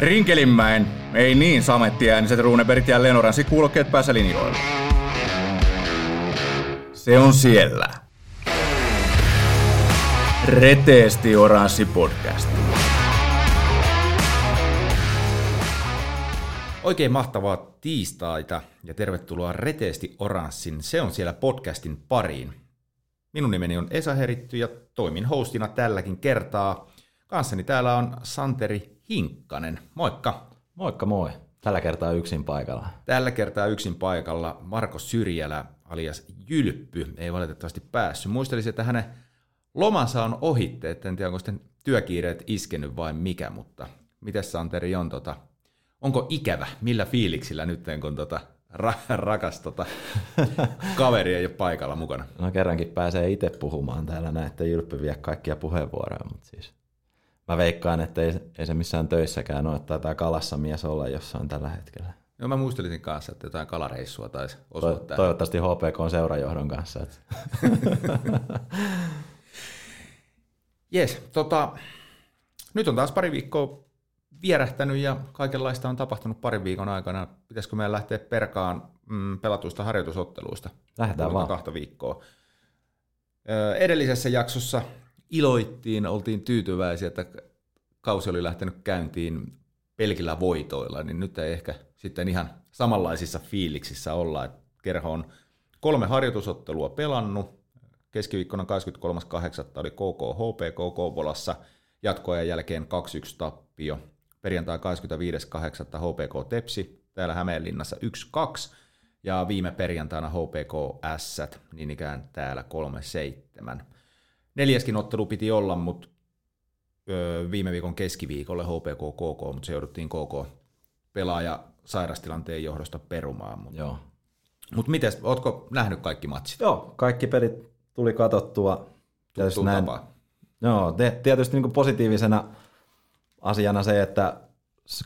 Rinkelinmäen, ei niin samettiääniset Runebergit ja Lenoransi kuulokkeet päässä linjoilla. Se on siellä. Reteesti Oranssi podcast. Oikein mahtavaa tiistaita ja tervetuloa Reteesti Oranssin Se on siellä podcastin pariin. Minun nimeni on Esa Heritty ja toimin hostina tälläkin kertaa. Kanssani täällä on Santeri Hinkkanen. Moikka! Moikka moi. Tällä kertaa yksin paikalla. Tällä kertaa yksin paikalla Marko Syrjälä alias Jylppy ei valitettavasti päässyt. Muistelisin, että hänen lomansa on ohitte, että en tiedä onko sitten työkiireet iskenyt vai mikä, mutta miten Santeri on tota, onko ikävä, millä fiiliksillä nyt kun tota, ra- rakas tota, kaveri ei ole paikalla mukana? No kerrankin pääsee itse puhumaan täällä näin, että Jylppy vie kaikkia puheenvuoroja, mutta siis mä veikkaan, että ei, ei se missään töissäkään ole, että taitaa kalassa mies olla jossain tällä hetkellä. No mä muistelisin kanssa, että jotain kalareissua taisi osua to- Toivottavasti HPK on seurajohdon kanssa. Että. Jes, tota, nyt on taas pari viikkoa vierähtänyt ja kaikenlaista on tapahtunut parin viikon aikana. Pitäisikö meidän lähteä perkaan mm, pelatuista harjoitusotteluista? Lähdetään vaan. kahta viikkoa. Edellisessä jaksossa iloittiin, oltiin tyytyväisiä, että kausi oli lähtenyt käyntiin pelkillä voitoilla, niin nyt ei ehkä sitten ihan samanlaisissa fiiliksissä olla. Kerho on kolme harjoitusottelua pelannut. Keskiviikkona 23.8. oli KK HPK Kouvolassa jatkoajan jälkeen 2-1 tappio. Perjantai 25.8. HPK Tepsi täällä Hämeenlinnassa 1-2 ja viime perjantaina HPK S, niin ikään täällä 3-7. Neljäskin ottelu piti olla, mutta viime viikon keskiviikolle HPK KK, mutta se jouduttiin KK pelaaja sairastilanteen johdosta perumaan. Mutta Joo. Mut miten, ootko nähnyt kaikki matsit? Joo, kaikki pelit tuli katsottua. Tuttuun näin, tapaan. Joo, tietysti niin positiivisena asiana se, että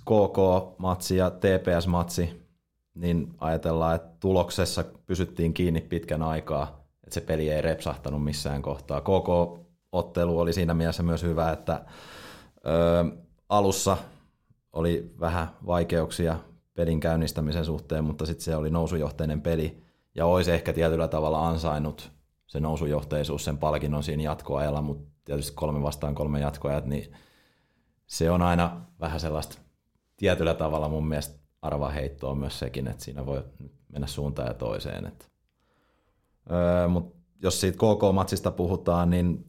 KK-matsi ja TPS-matsi, niin ajatellaan, että tuloksessa pysyttiin kiinni pitkän aikaa, että se peli ei repsahtanut missään kohtaa. KK-ottelu oli siinä mielessä myös hyvä, että ö, alussa oli vähän vaikeuksia pelin käynnistämisen suhteen, mutta sitten se oli nousujohteinen peli ja olisi ehkä tietyllä tavalla ansainnut se nousujohteisuus sen palkinnon siinä jatkoajalla, mutta tietysti kolme vastaan kolme jatkoajat, niin se on aina vähän sellaista tietyllä tavalla mun mielestä arvaheittoa myös sekin, että siinä voi mennä suuntaan ja toiseen. Että. Öö, mutta jos siitä KK-matsista puhutaan, niin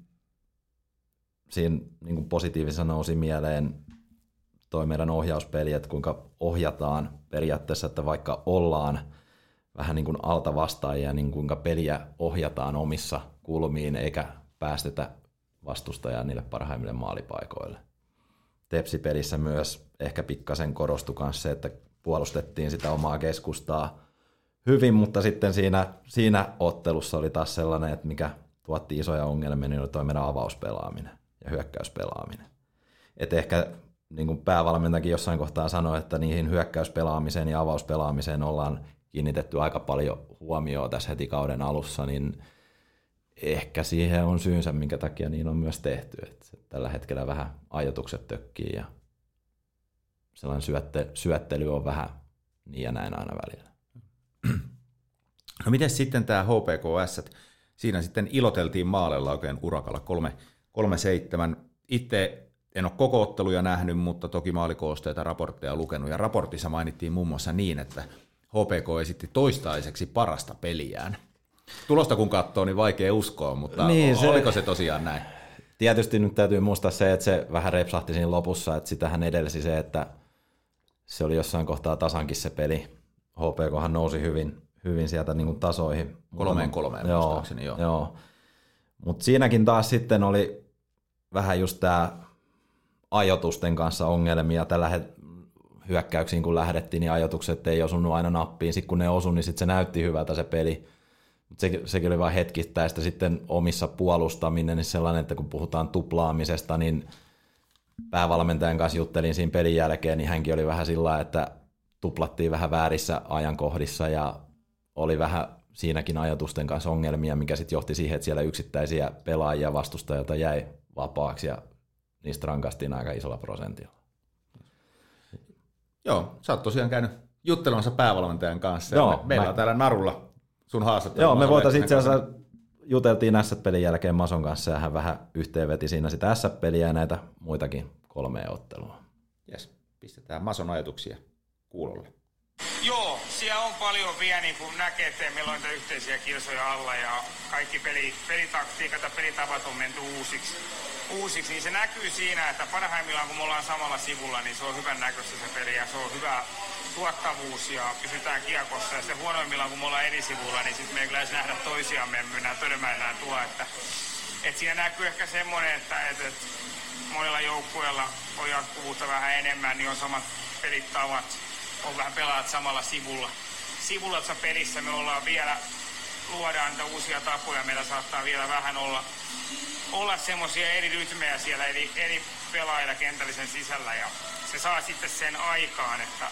siinä niin kuin positiivisena nousi mieleen toi meidän ohjauspeli, että kuinka ohjataan periaatteessa, että vaikka ollaan vähän niin kuin alta vastaajia, niin kuinka peliä ohjataan omissa kulmiin eikä päästetä vastustajaa niille parhaimmille maalipaikoille. Tepsipelissä myös ehkä pikkasen korostui myös se, että puolustettiin sitä omaa keskustaa hyvin, mutta sitten siinä, siinä ottelussa oli taas sellainen, että mikä tuotti isoja ongelmia, niin oli toi meidän avauspelaaminen ja hyökkäyspelaaminen. Et ehkä niin kuin päävalmentajakin jossain kohtaa sanoi, että niihin hyökkäyspelaamiseen ja avauspelaamiseen ollaan kiinnitetty aika paljon huomioon tässä heti kauden alussa, niin ehkä siihen on syynsä, minkä takia niin on myös tehty. Että tällä hetkellä vähän ajatukset tökkii ja sellainen syötte, syöttely on vähän niin ja näin aina välillä. No miten sitten tämä HPKS, siinä sitten iloteltiin maalella oikein urakalla 3-7. Itse en ole koko otteluja nähnyt, mutta toki maalikoosteita raportteja lukenut. Ja raportissa mainittiin muun muassa niin, että HPK esitti toistaiseksi parasta peliään. Tulosta kun katsoo, niin vaikea uskoa, mutta niin, se, oliko se tosiaan näin? Tietysti nyt täytyy muistaa se, että se vähän repsahti siinä lopussa, että sitähän edelsi se, että se oli jossain kohtaa tasankin se peli. HPKhan nousi hyvin, hyvin sieltä niin kuin tasoihin. Kolmeen kolmeen joo, muistaakseni, joo. joo. Mutta siinäkin taas sitten oli vähän just tämä ajotusten kanssa ongelmia. Tällä het- hyökkäyksiin kun lähdettiin, niin ajotukset ei osunut aina nappiin. Sitten kun ne osu, niin sitten se näytti hyvältä se peli. Mutta se, sekin oli vain hetkittäistä sitten omissa puolustaminen, niin sellainen, että kun puhutaan tuplaamisesta, niin päävalmentajan kanssa juttelin siinä pelin jälkeen, niin hänkin oli vähän sillä että tuplattiin vähän väärissä ajankohdissa ja oli vähän siinäkin ajatusten kanssa ongelmia, mikä sitten johti siihen, että siellä yksittäisiä pelaajia vastustajilta jäi vapaaksi ja niistä rankastiin aika isolla prosentilla. Joo, sä oot tosiaan käynyt juttelemassa päävalmentajan kanssa. Joo, me, meillä mä- on täällä narulla sun haastattelu. Joo, me voitaisiin itse asiassa, juteltiin S-pelin jälkeen Mason kanssa ja hän vähän yhteenveti siinä sitä S-peliä ja näitä muitakin kolmea ottelua. Yes, pistetään Mason ajatuksia kuulolle. Joo, siellä on paljon vielä, niin kuin näkee, että meillä on niitä yhteisiä kilsoja alla ja kaikki peli, pelitaktiikat ja pelitavat on menty uusiksi. uusiksi, niin se näkyy siinä, että parhaimmillaan kun me ollaan samalla sivulla, niin se on hyvän näköistä se peli ja se on hyvä tuottavuus ja pysytään kiekossa. Ja sitten huonoimmillaan kun me ollaan eri sivulla, niin sitten me ei kyllä edes nähdä toisiamme, me mennään törmäillään tuo, että, että siinä näkyy ehkä semmoinen, että, että, että monilla joukkueilla on jatkuvuutta vähän enemmän, niin on samat pelitavat, on vähän pelaat samalla sivulla. Sivulla tuossa pelissä me ollaan vielä, luodaan niitä uusia tapoja, meillä saattaa vielä vähän olla, olla semmoisia eri rytmejä siellä, eri, eri pelaajilla kentällisen sisällä. Ja se saa sitten sen aikaan, että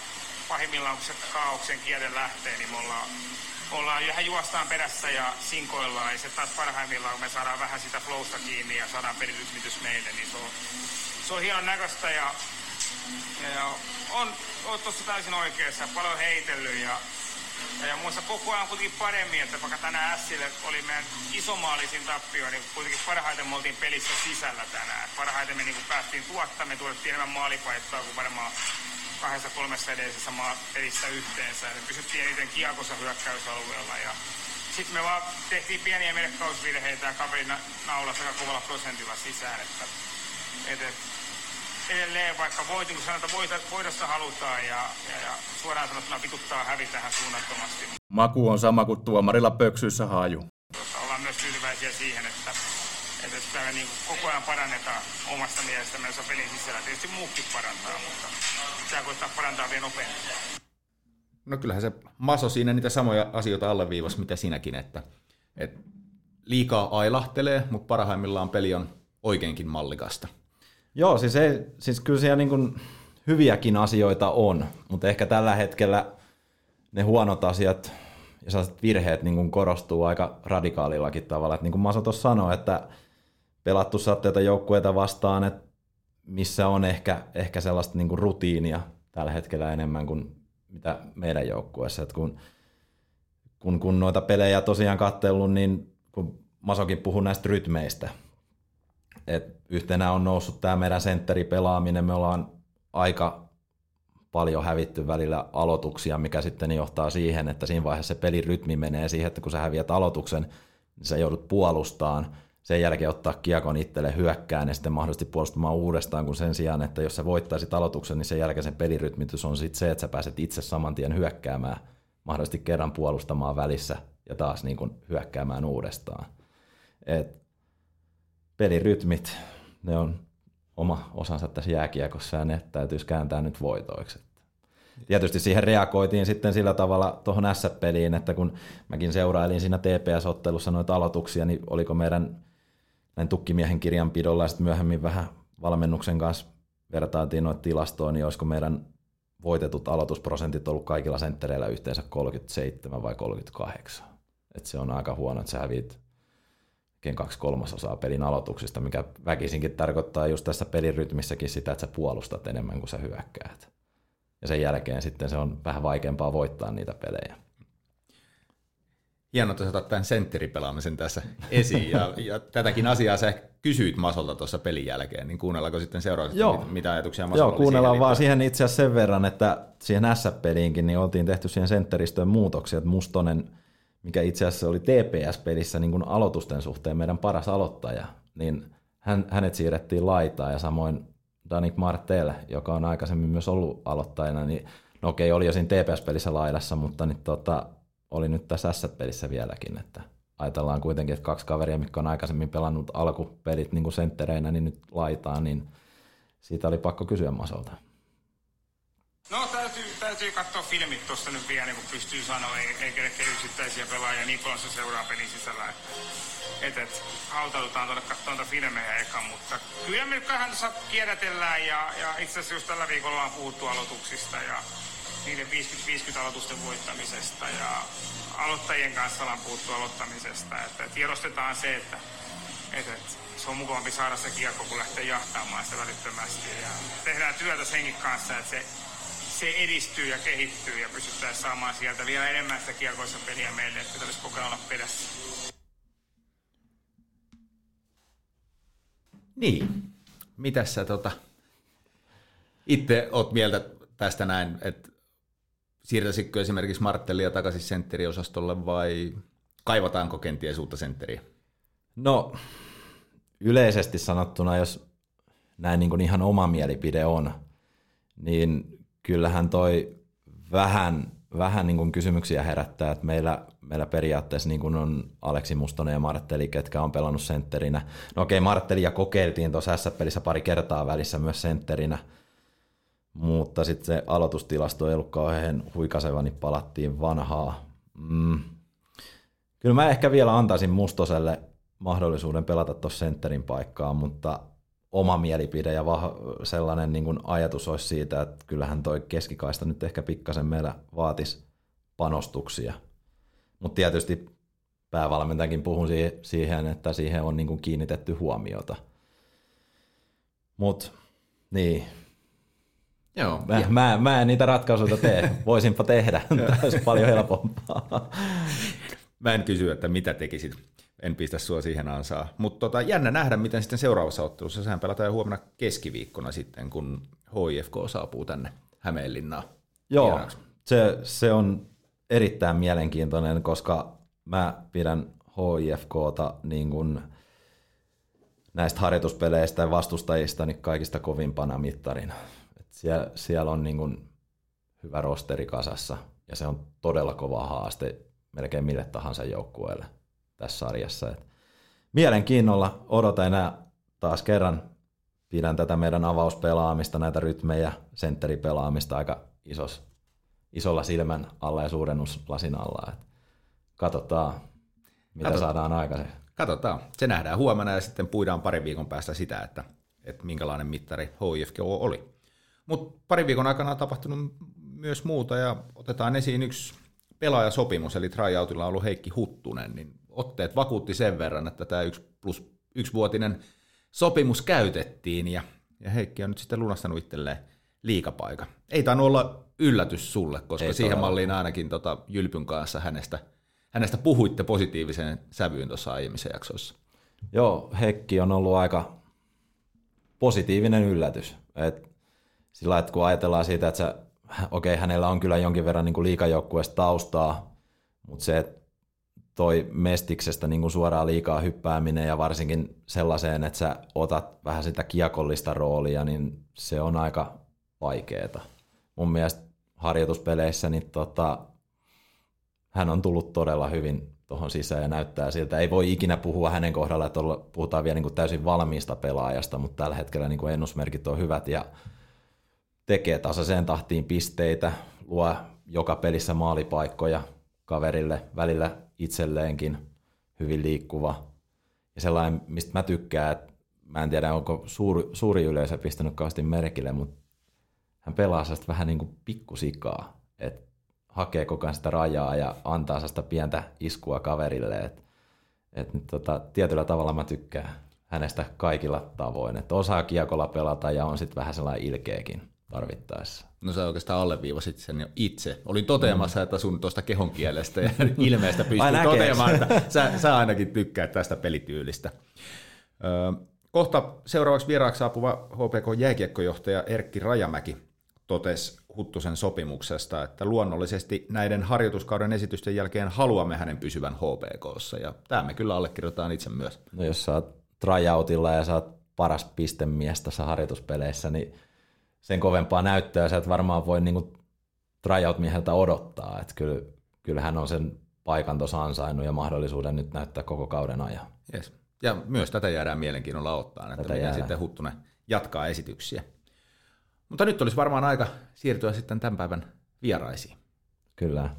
pahimmillaan kun se kaauksen kielen lähtee, niin me ollaan, ollaan vähän juostaan perässä ja sinkoillaan. Ja se taas parhaimmillaan, kun me saadaan vähän sitä flowsta kiinni ja saadaan pelirytmitys meille, niin se on, se on hienon näköistä. Ja, on, on tuossa täysin oikeassa, paljon heitellyt ja, ja, ja muista koko ajan kuitenkin paremmin, että vaikka tänään Sille oli meidän isomaalisin tappio, niin kuitenkin parhaiten me oltiin pelissä sisällä tänään. Parhaiten me niin kuin päästiin tuottamaan, me tuotettiin enemmän maalipaikkaa kuin varmaan kahdessa kolmessa edellisessä pelissä yhteensä. Me pysyttiin eniten kiekossa hyökkäysalueella ja sitten me vaan tehtiin pieniä merkkausvirheitä ja kaveri na- naulasi aika kovalla prosentilla sisään. Että, et, et, edelleen vaikka voit, niin sanotaan, voita, voitosta halutaan ja, ja, ja suoraan sanottuna vituttaa hävitään suunnattomasti. Maku on sama kuin tuomarilla pöksyissä haju. Mutta ollaan myös tyytyväisiä siihen, että, että sitä me niin koko ajan parannetaan omasta mielestämme, jos pelin sisällä. Tietysti muukin parantaa, mutta pitää koittaa parantaa vielä nopeammin. No kyllähän se Maso siinä niitä samoja asioita alleviivasi, mitä sinäkin, että, että liikaa ailahtelee, mutta parhaimmillaan peli on oikeinkin mallikasta. Joo, siis, ei, siis kyllä siellä niin kuin hyviäkin asioita on, mutta ehkä tällä hetkellä ne huonot asiat ja sellaiset virheet niin kuin korostuu aika radikaalillakin tavalla. Että niin kuin Maso tuossa sanoi, että pelattu satteita joukkueita vastaan, että missä on ehkä, ehkä sellaista niin kuin rutiinia tällä hetkellä enemmän kuin mitä meidän joukkueessa. Että kun, kun, kun noita pelejä tosiaan kattellut, niin kun Masokin puhui näistä rytmeistä, et yhtenä on noussut tämä meidän sentteripelaaminen. Me ollaan aika paljon hävitty välillä aloituksia, mikä sitten johtaa siihen, että siinä vaiheessa se pelin rytmi menee siihen, että kun sä häviät aloituksen, niin sä joudut puolustaan, sen jälkeen ottaa kiekon itselle hyökkään ja sitten mahdollisesti puolustamaan uudestaan, kun sen sijaan, että jos sä voittaisit aloituksen, niin sen jälkeen sen pelirytmitys on sitten se, että sä pääset itse saman tien hyökkäämään, mahdollisesti kerran puolustamaan välissä ja taas niin kuin hyökkäämään uudestaan. Et pelirytmit, ne on oma osansa tässä jääkiekossa ja ne täytyisi kääntää nyt voitoiksi. Tietysti siihen reagoitiin sitten sillä tavalla tuohon S-peliin, että kun mäkin seurailin siinä TPS-ottelussa noita aloituksia, niin oliko meidän näin tukkimiehen kirjanpidolla ja sitten myöhemmin vähän valmennuksen kanssa vertailtiin noita tilastoja, niin olisiko meidän voitetut aloitusprosentit ollut kaikilla senttereillä yhteensä 37 vai 38. Et se on aika huono, että sä hävit kaksi kolmasosaa pelin aloituksista, mikä väkisinkin tarkoittaa just tässä pelirytmissäkin sitä, että sä puolustat enemmän kuin sä hyökkäät. Ja sen jälkeen sitten se on vähän vaikeampaa voittaa niitä pelejä. Hienoa, että sä otat tämän sentteripelaamisen tässä esiin, ja, ja tätäkin asiaa sä kysyit Masolta tuossa pelin jälkeen, niin kuunnellaanko sitten seuraavaksi, Joo. mit- mitä ajatuksia Masolla Joo, oli kuunnellaan vaan liittyen? siihen itse asiassa sen verran, että siihen S-peliinkin niin oltiin tehty siihen sentteristöön muutoksia, että Mustonen, mikä itse asiassa oli TPS-pelissä niin kuin aloitusten suhteen meidän paras aloittaja, niin hän, hänet siirrettiin laitaan ja samoin Danik Martel, joka on aikaisemmin myös ollut aloittajana, niin no okei, oli jo siinä TPS-pelissä laidassa, mutta niin tota, oli nyt tässä S-pelissä vieläkin, että ajatellaan kuitenkin, että kaksi kaveria, mitkä on aikaisemmin pelannut alkupelit niin kuin senttereinä, niin nyt laitaan, niin siitä oli pakko kysyä Masolta. No täytyy, täytyy katsoa filmit tuosta nyt vielä, niin kuin pystyy sanoa, ei, ei kerkeä yksittäisiä pelaajia niin paljon se seuraa pelin sisällä. että Et, et, tuonne katsomaan filmejä eka, mutta kyllä me vähän tuossa kierrätellään ja, ja itse asiassa just tällä viikolla on puhuttu aloituksista ja niiden 50-50 aloitusten voittamisesta ja aloittajien kanssa ollaan puhuttu aloittamisesta, että tiedostetaan se, että et, et, se on mukavampi saada se kiekko, kun lähtee jahtaamaan sitä välittömästi. Ja tehdään työtä senkin kanssa, että se, se edistyy ja kehittyy ja pystyttäisiin saamaan sieltä vielä enemmän sitä kiekoissa peliä meille, että tarvitsisi koko ajan olla perässä. Niin. Mitäs sä tota, itse oot mieltä tästä näin, että siirtäisikö esimerkiksi Martellia takaisin sentteriosastolle vai kaivataanko kenties uutta sentteriä? No, yleisesti sanottuna, jos näin niin kuin ihan oma mielipide on, niin kyllähän toi vähän, vähän niin kuin kysymyksiä herättää, että meillä, meillä periaatteessa niin kuin on Aleksi Mustonen ja Martteli, ketkä on pelannut sentterinä. No okei, okay, Marttelia kokeiltiin tuossa S-pelissä pari kertaa välissä myös sentterinä, mutta sitten se aloitustilasto ei ollut kauhean huikaseva, niin palattiin vanhaa. Mm. Kyllä mä ehkä vielä antaisin Mustoselle mahdollisuuden pelata tuossa sentterin paikkaa, mutta oma mielipide ja vah- sellainen niin kuin ajatus olisi siitä, että kyllähän toi keskikaista nyt ehkä pikkasen meillä vaatisi panostuksia. Mutta tietysti päävalmentajakin puhun siihen, että siihen on niin kuin kiinnitetty huomiota. Mutta niin, Joo. Mä, ja. mä, mä en niitä ratkaisuja tee. Voisinpa tehdä. Tämä olisi paljon helpompaa. Mä en kysy, että mitä tekisit. En pistä sua siihen ansaa. Mutta tota, jännä nähdä, miten sitten seuraavassa ottelussa. Sehän pelataan jo huomenna keskiviikkona sitten, kun HIFK saapuu tänne Hämeenlinnaan. Joo, se, se on erittäin mielenkiintoinen, koska mä pidän HIFKta niin kuin näistä harjoituspeleistä ja vastustajista niin kaikista kovimpana mittarina siellä, siellä on niin kuin hyvä rosteri kasassa ja se on todella kova haaste melkein mille tahansa joukkueelle tässä sarjassa. Et mielenkiinnolla odotan enää taas kerran pidän tätä meidän avauspelaamista, näitä rytmejä, sentteripelaamista aika isos, isolla silmän alla ja suurennuslasin alla. Et katsotaan, mitä Katot, saadaan aikaisemmin. Katsotaan. Se nähdään huomenna ja sitten puidaan parin viikon päästä sitä, että, että minkälainen mittari HIFK oli. Mutta parin viikon aikana on tapahtunut myös muuta ja otetaan esiin yksi pelaajasopimus, eli tryoutilla on ollut Heikki Huttunen, niin otteet vakuutti sen verran, että tämä yksi plus yksivuotinen sopimus käytettiin ja, ja Heikki on nyt sitten lunastanut itselleen liikapaika. Ei tainnut olla yllätys sulle, koska Ei siihen malliin ainakin tota Jylpyn kanssa hänestä, hänestä puhuitte positiivisen sävyyn tuossa aiemmissa jaksoissa. Joo, Heikki on ollut aika positiivinen yllätys. Et sillä että kun ajatellaan siitä, että okei, okay, hänellä on kyllä jonkin verran niin liikajoukkueesta taustaa, mutta se toi mestiksestä niin kuin suoraan liikaa hyppääminen ja varsinkin sellaiseen, että sä otat vähän sitä kiekollista roolia, niin se on aika vaikeeta. Mun mielestä harjoituspeleissä niin tota, hän on tullut todella hyvin tuohon sisään ja näyttää siltä. Ei voi ikinä puhua hänen kohdalla, että puhutaan vielä niin kuin täysin valmiista pelaajasta, mutta tällä hetkellä niin kuin ennusmerkit on hyvät ja tekee tasaiseen tahtiin pisteitä, luo joka pelissä maalipaikkoja kaverille, välillä itselleenkin hyvin liikkuva. Ja sellainen, mistä mä tykkään, että mä en tiedä, onko suuri, suuri yleisö pistänyt kauheasti merkille, mutta hän pelaa sellaista vähän niin kuin pikkusikaa, että hakee koko ajan sitä rajaa ja antaa sitä pientä iskua kaverille. että et, et, tota, tietyllä tavalla mä tykkään hänestä kaikilla tavoin, että osaa kiekolla pelata ja on sitten vähän sellainen ilkeäkin tarvittaessa. No sä oikeastaan alleviivasit sen jo itse. Olin toteamassa, mm. että sun tuosta kehonkielestä ja ilmeestä pystyy toteamaan, että sä, sä ainakin tykkäät tästä pelityylistä. Kohta seuraavaksi vieraaksi saapuva HPK jääkiekkojohtaja Erkki Rajamäki totesi Huttusen sopimuksesta, että luonnollisesti näiden harjoituskauden esitysten jälkeen haluamme hänen pysyvän HPKssa, ja tämä me kyllä allekirjoitetaan itse myös. No jos sä oot tryoutilla ja sä oot paras pistemies tässä harjoituspeleissä, niin sen kovempaa näyttöä sä et varmaan voi niin tryout-mieheltä odottaa. Että kyllä, kyllä hän on sen paikan tuossa ansainnut ja mahdollisuuden nyt näyttää koko kauden ajan. Yes. Ja myös tätä jäädään mielenkiinnolla ottaa, että tätä miten jäädään. sitten Huttunen jatkaa esityksiä. Mutta nyt olisi varmaan aika siirtyä sitten tämän päivän vieraisiin. Kyllä.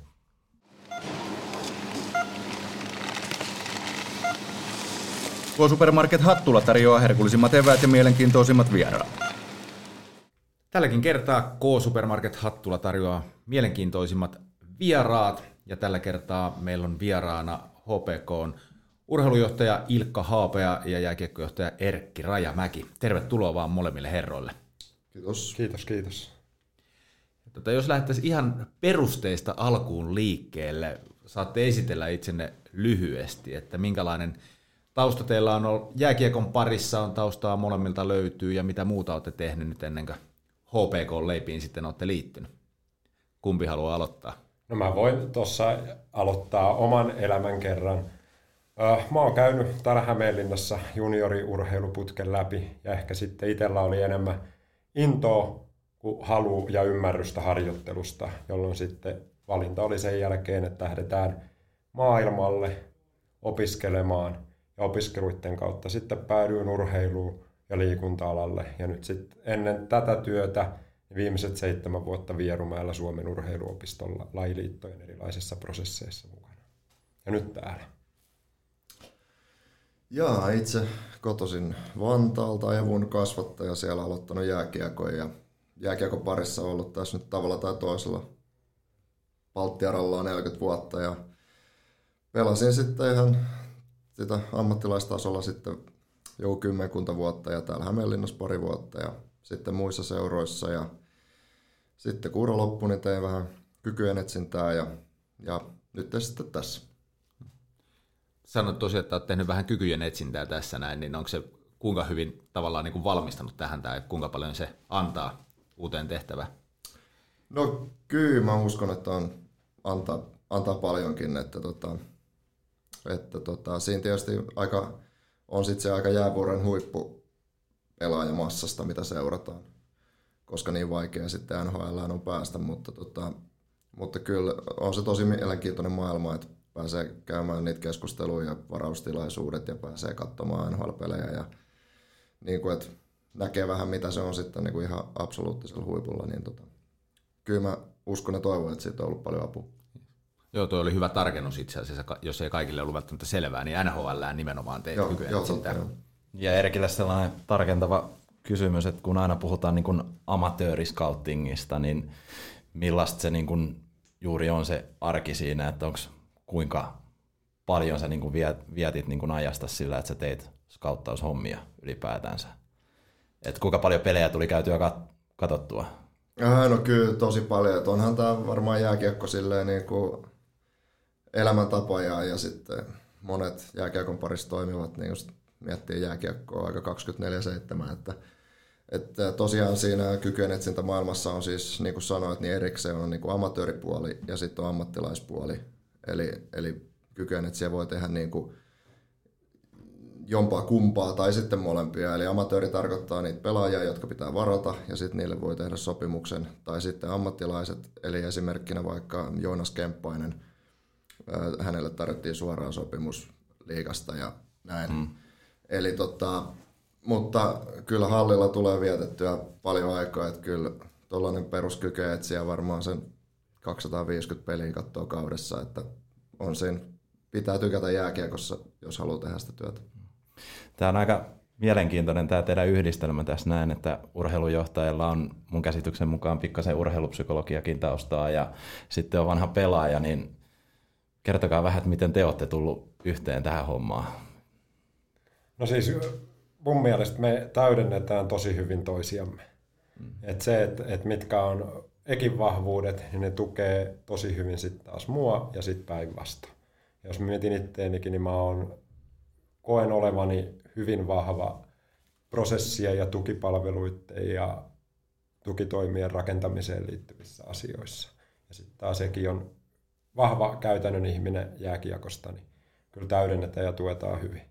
K-Supermarket Hattula tarjoaa herkullisimmat eväät ja mielenkiintoisimmat vieraat. Tälläkin kertaa K-Supermarket Hattula tarjoaa mielenkiintoisimmat vieraat, ja tällä kertaa meillä on vieraana HPK urheilujohtaja Ilkka Haapea ja jääkiekkojohtaja Erkki Rajamäki. Tervetuloa vaan molemmille herroille. Kiitos. Kiitos, kiitos. Tota, jos lähdettäisiin ihan perusteista alkuun liikkeelle, saatte esitellä itsenne lyhyesti, että minkälainen tausta teillä on ollut. Jääkiekon parissa on taustaa molemmilta löytyy ja mitä muuta olette tehnyt nyt ennen kuin HPK-leipiin sitten olette liittynyt. Kumpi haluaa aloittaa? No mä voin tuossa aloittaa oman elämän kerran. Mä oon käynyt täällä Hämeenlinnassa junioriurheiluputken läpi ja ehkä sitten itsellä oli enemmän intoa kuin halu ja ymmärrystä harjoittelusta, jolloin sitten valinta oli sen jälkeen, että lähdetään maailmalle opiskelemaan ja opiskeluiden kautta sitten päädyin urheiluun ja liikunta-alalle. Ja nyt sitten ennen tätä työtä viimeiset seitsemän vuotta Vierumäellä Suomen urheiluopistolla lajiliittojen erilaisissa prosesseissa mukana. Ja nyt täällä. Jaa, itse kotosin Vantaalta, Evun kasvattaja, siellä aloittanut jääkiekon ja jääkiekon parissa ollut tässä nyt tavalla tai toisella Palttiaralla 40 vuotta ja pelasin sitten ihan sitä ammattilaistasolla sitten jo kymmenkunta vuotta ja täällä Hämeenlinnassa pari vuotta ja sitten muissa seuroissa ja sitten kun ura loppui, niin tein vähän kykyjen etsintää ja, ja nyt sitten tässä. Sanoit tosiaan, että olet tehnyt vähän kykyjen etsintää tässä näin, niin onko se kuinka hyvin tavallaan niin kuin valmistanut tähän tai kuinka paljon se antaa uuteen tehtävään? No kyllä mä uskon, että on, antaa, antaa paljonkin, että, tota, että tota, siinä tietysti aika, on sitten se aika jäävuoren huippu pelaajamassasta, mitä seurataan koska niin vaikea sitten NHL on päästä, mutta, tota, mutta kyllä on se tosi mielenkiintoinen maailma, että pääsee käymään niitä keskusteluja ja varaustilaisuudet ja pääsee katsomaan NHL-pelejä ja niin kuin, että näkee vähän mitä se on sitten niin kuin ihan absoluuttisella huipulla, niin tota, kyllä mä uskon ja toivon, että siitä on ollut paljon apua. Joo, tuo oli hyvä tarkennus itse asiassa, jos ei kaikille ollut välttämättä selvää, niin NHL nimenomaan teet kykyä Ja Erkille sellainen tarkentava kysymys, että kun aina puhutaan niin kuin amatööriskauttingista, niin millaista se niin kuin juuri on se arki siinä, että onko kuinka paljon sä niin kuin vietit niin kuin ajasta sillä, että sä teit skauttaushommia ylipäätänsä? Et kuinka paljon pelejä tuli käytyä kat- katsottua? Äh, no kyllä tosi paljon. Et onhan tämä varmaan jääkiekko silleen niin kuin elämäntapa ja, ja sitten monet jääkiekon parissa toimivat niin just miettii jääkiekkoa aika 24-7, että että tosiaan siinä kykyjen etsintä maailmassa on siis, niin kuin sanoit, niin erikseen on niin kuin amatööripuoli ja sitten on ammattilaispuoli. Eli, eli kykyjen etsiä voi tehdä niin kuin jompaa kumpaa tai sitten molempia. Eli amatööri tarkoittaa niitä pelaajia, jotka pitää varata ja sitten niille voi tehdä sopimuksen. Tai sitten ammattilaiset, eli esimerkkinä vaikka Joonas Kemppainen, hänelle tarjottiin suoraan sopimus liikasta ja näin. Hmm. Eli tota, mutta kyllä hallilla tulee vietettyä paljon aikaa, että kyllä tuollainen peruskyky etsiä varmaan sen 250 peliä katsoa kaudessa, että on siinä, pitää tykätä jääkiekossa, jos haluaa tehdä sitä työtä. Tämä on aika mielenkiintoinen tämä teidän yhdistelmä tässä näin, että urheilujohtajalla on mun käsityksen mukaan pikkasen urheilupsykologiakin taustaa ja sitten on vanha pelaaja, niin kertokaa vähän, että miten te olette tullut yhteen tähän hommaan. No siis mun mielestä me täydennetään tosi hyvin toisiamme. Mm. Et se, että et mitkä on ekin vahvuudet, niin ne tukee tosi hyvin sitten taas mua ja sitten päinvastoin. Jos mietin itteenikin, niin mä oon, koen olevani hyvin vahva prosessia ja tukipalveluiden ja tukitoimien rakentamiseen liittyvissä asioissa. Ja sitten taas sekin on vahva käytännön ihminen jääkiekosta, niin kyllä täydennetään ja tuetaan hyvin.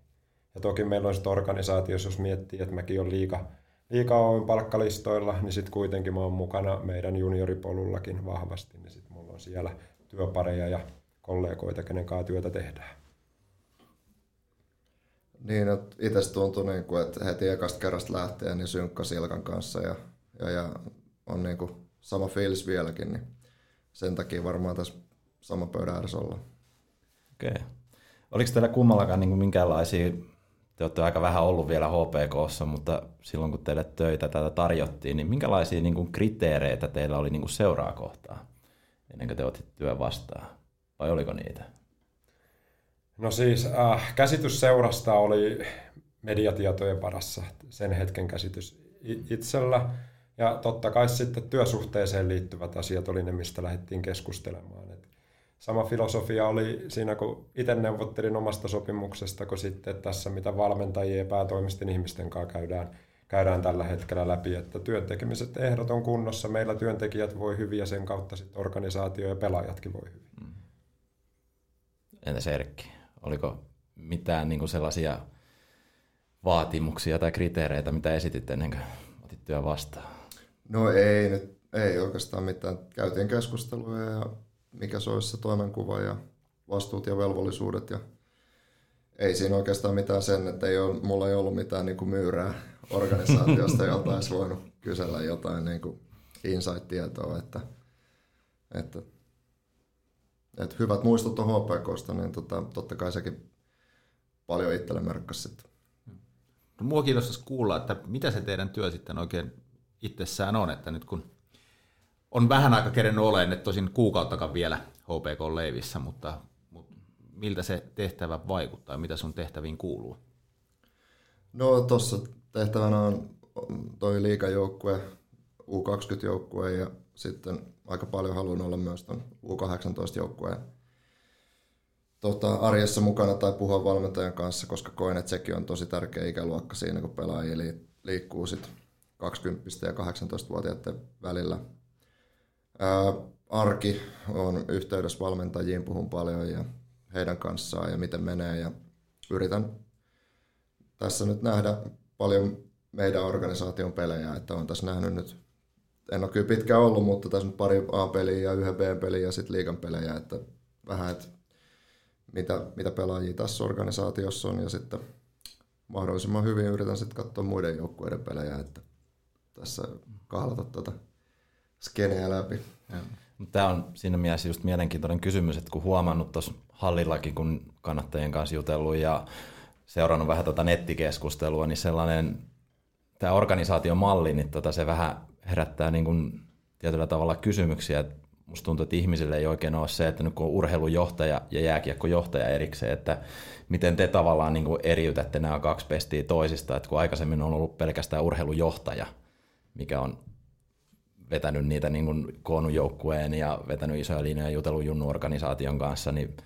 Ja toki meillä on sitten organisaatiossa, jos miettii, että mäkin olen liika, liika Oyn palkkalistoilla, niin sitten kuitenkin mä oon mukana meidän junioripolullakin vahvasti, niin sitten mulla on siellä työpareja ja kollegoita, kenen kanssa työtä tehdään. Niin, että itse tuntui, niin kuin, että heti ekasta kerrasta lähtien niin synkka Silkan kanssa ja, ja, ja on niin kuin sama fiilis vieläkin, niin sen takia varmaan tässä sama pöydän ääressä ollaan. Okei. Okay. Oliko teillä kummallakaan niin kuin minkäänlaisia te olette aika vähän ollut vielä HPKssa, mutta silloin kun teille töitä tätä tarjottiin, niin minkälaisia niin kuin kriteereitä teillä oli niin kuin seuraa kohtaa ennen kuin te otitte työn vastaan? Vai oliko niitä? No siis äh, käsitys seurasta oli mediatietojen varassa, sen hetken käsitys itsellä. Ja totta kai sitten työsuhteeseen liittyvät asiat oli ne, mistä lähdettiin keskustelemaan. Sama filosofia oli siinä, kun itse neuvottelin omasta sopimuksesta, kun sitten tässä, mitä valmentajien ja päätoimisten ihmisten kanssa käydään, käydään tällä hetkellä läpi, että työntekemiset ehdot on kunnossa, meillä työntekijät voi hyvin ja sen kautta sitten organisaatio ja pelaajatkin voi hyvin. Mm. Entäs Erkki, oliko mitään niin sellaisia vaatimuksia tai kriteereitä, mitä esitit ennen kuin otit työ vastaan? No ei nyt, ei oikeastaan mitään. Käytiin keskusteluja ja mikä se olisi se toimenkuva ja vastuut ja velvollisuudet ja ei siinä oikeastaan mitään sen, että ei ole, mulla ei ollut mitään niin kuin myyrää organisaatiosta, jolta olisi voinut kysellä jotain niin kuin insight-tietoa, että, että, että hyvät muistot on HPKsta, niin tota, totta kai sekin paljon itselle merkkasi sitten. No, mua kiinnostaisi kuulla, että mitä se teidän työ sitten oikein itsessään on, että nyt kun on vähän aika kerennyt olemaan, että tosin kuukauttakaan vielä HPK-leivissä, mutta, mutta miltä se tehtävä vaikuttaa ja mitä sun tehtäviin kuuluu? No tuossa tehtävänä on toi liikajoukkue, U20-joukkue ja sitten aika paljon haluan olla myös ton U18-joukkueen tota, arjessa mukana tai puhua valmentajan kanssa, koska koen, että sekin on tosi tärkeä ikäluokka siinä, kun pelaajia liikkuu sit 20 ja 18-vuotiaiden välillä. Arki on yhteydessä valmentajiin, puhun paljon ja heidän kanssaan ja miten menee ja yritän tässä nyt nähdä paljon meidän organisaation pelejä, että on tässä nähnyt nyt, en ole kyllä pitkään ollut, mutta tässä nyt pari A-peliä ja yhden B-peliä ja sitten liigan pelejä, että vähän, että mitä, mitä pelaajia tässä organisaatiossa on ja sitten mahdollisimman hyvin yritän sitten katsoa muiden joukkueiden pelejä, että tässä kahlata tuota skeneä läpi. Tämä on siinä mielessä just mielenkiintoinen kysymys, että kun huomannut tuossa hallillakin, kun kannattajien kanssa jutellut ja seurannut vähän tuota nettikeskustelua, niin sellainen tämä organisaation malli, niin tota se vähän herättää niin kuin tietyllä tavalla kysymyksiä. Musta tuntuu, että ihmisille ei oikein ole se, että nyt kun on urheilujohtaja ja jääkiekkojohtaja erikseen, että miten te tavallaan niin kuin eriytätte nämä kaksi pestiä toisista, että kun aikaisemmin on ollut pelkästään urheilujohtaja, mikä on vetänyt niitä niin kuin koonnut joukkueen ja vetänyt isoja linjoja jutellut Junnu-organisaation kanssa, niin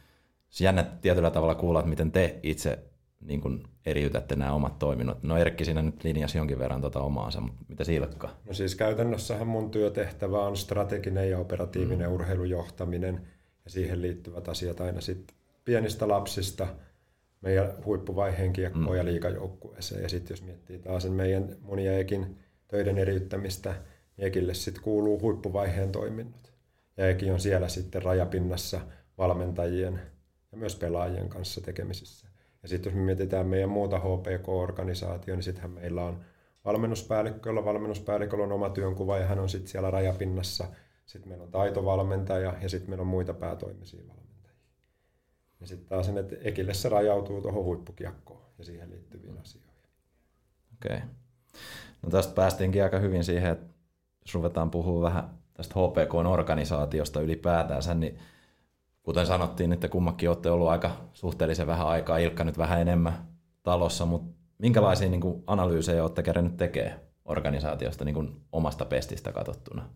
se jännä tietyllä tavalla kuulla, että miten te itse niin kuin eriytätte nämä omat toiminnot. No Erkki siinä nyt linjasi jonkin verran tota omaansa, mutta mitä Silkka? No siis käytännössähän mun työtehtävä on strateginen ja operatiivinen mm. urheilujohtaminen ja siihen liittyvät asiat aina sitten pienistä lapsista meidän huippuvaiheen kiekkoon mm. ja liikajoukkueeseen. Ja sitten jos miettii taas meidän monia ekin töiden eriyttämistä, Ekille sitten kuuluu huippuvaiheen toiminnot. Ja Eki on siellä sitten rajapinnassa valmentajien ja myös pelaajien kanssa tekemisissä. Ja sitten jos me mietitään meidän muuta HPK-organisaatio, niin sittenhän meillä on valmennuspäällikkö, jolla on oma työnkuva ja hän on sitten siellä rajapinnassa. Sitten meillä on taitovalmentaja ja sitten meillä on muita päätoimisia valmentajia. Ja sitten taas sen, että Ekille se rajautuu tuohon huippukiekkoon ja siihen liittyviin asioihin. Okei. Okay. No tästä päästiinkin aika hyvin siihen, että jos ruvetaan puhua vähän tästä HPK-organisaatiosta ylipäätänsä, niin kuten sanottiin, että kummakin olette ollut aika suhteellisen vähän aikaa, Ilkka nyt vähän enemmän talossa, mutta minkälaisia niin kuin, analyysejä olette kerännyt tekemään organisaatiosta niin kuin, omasta pestistä katsottuna?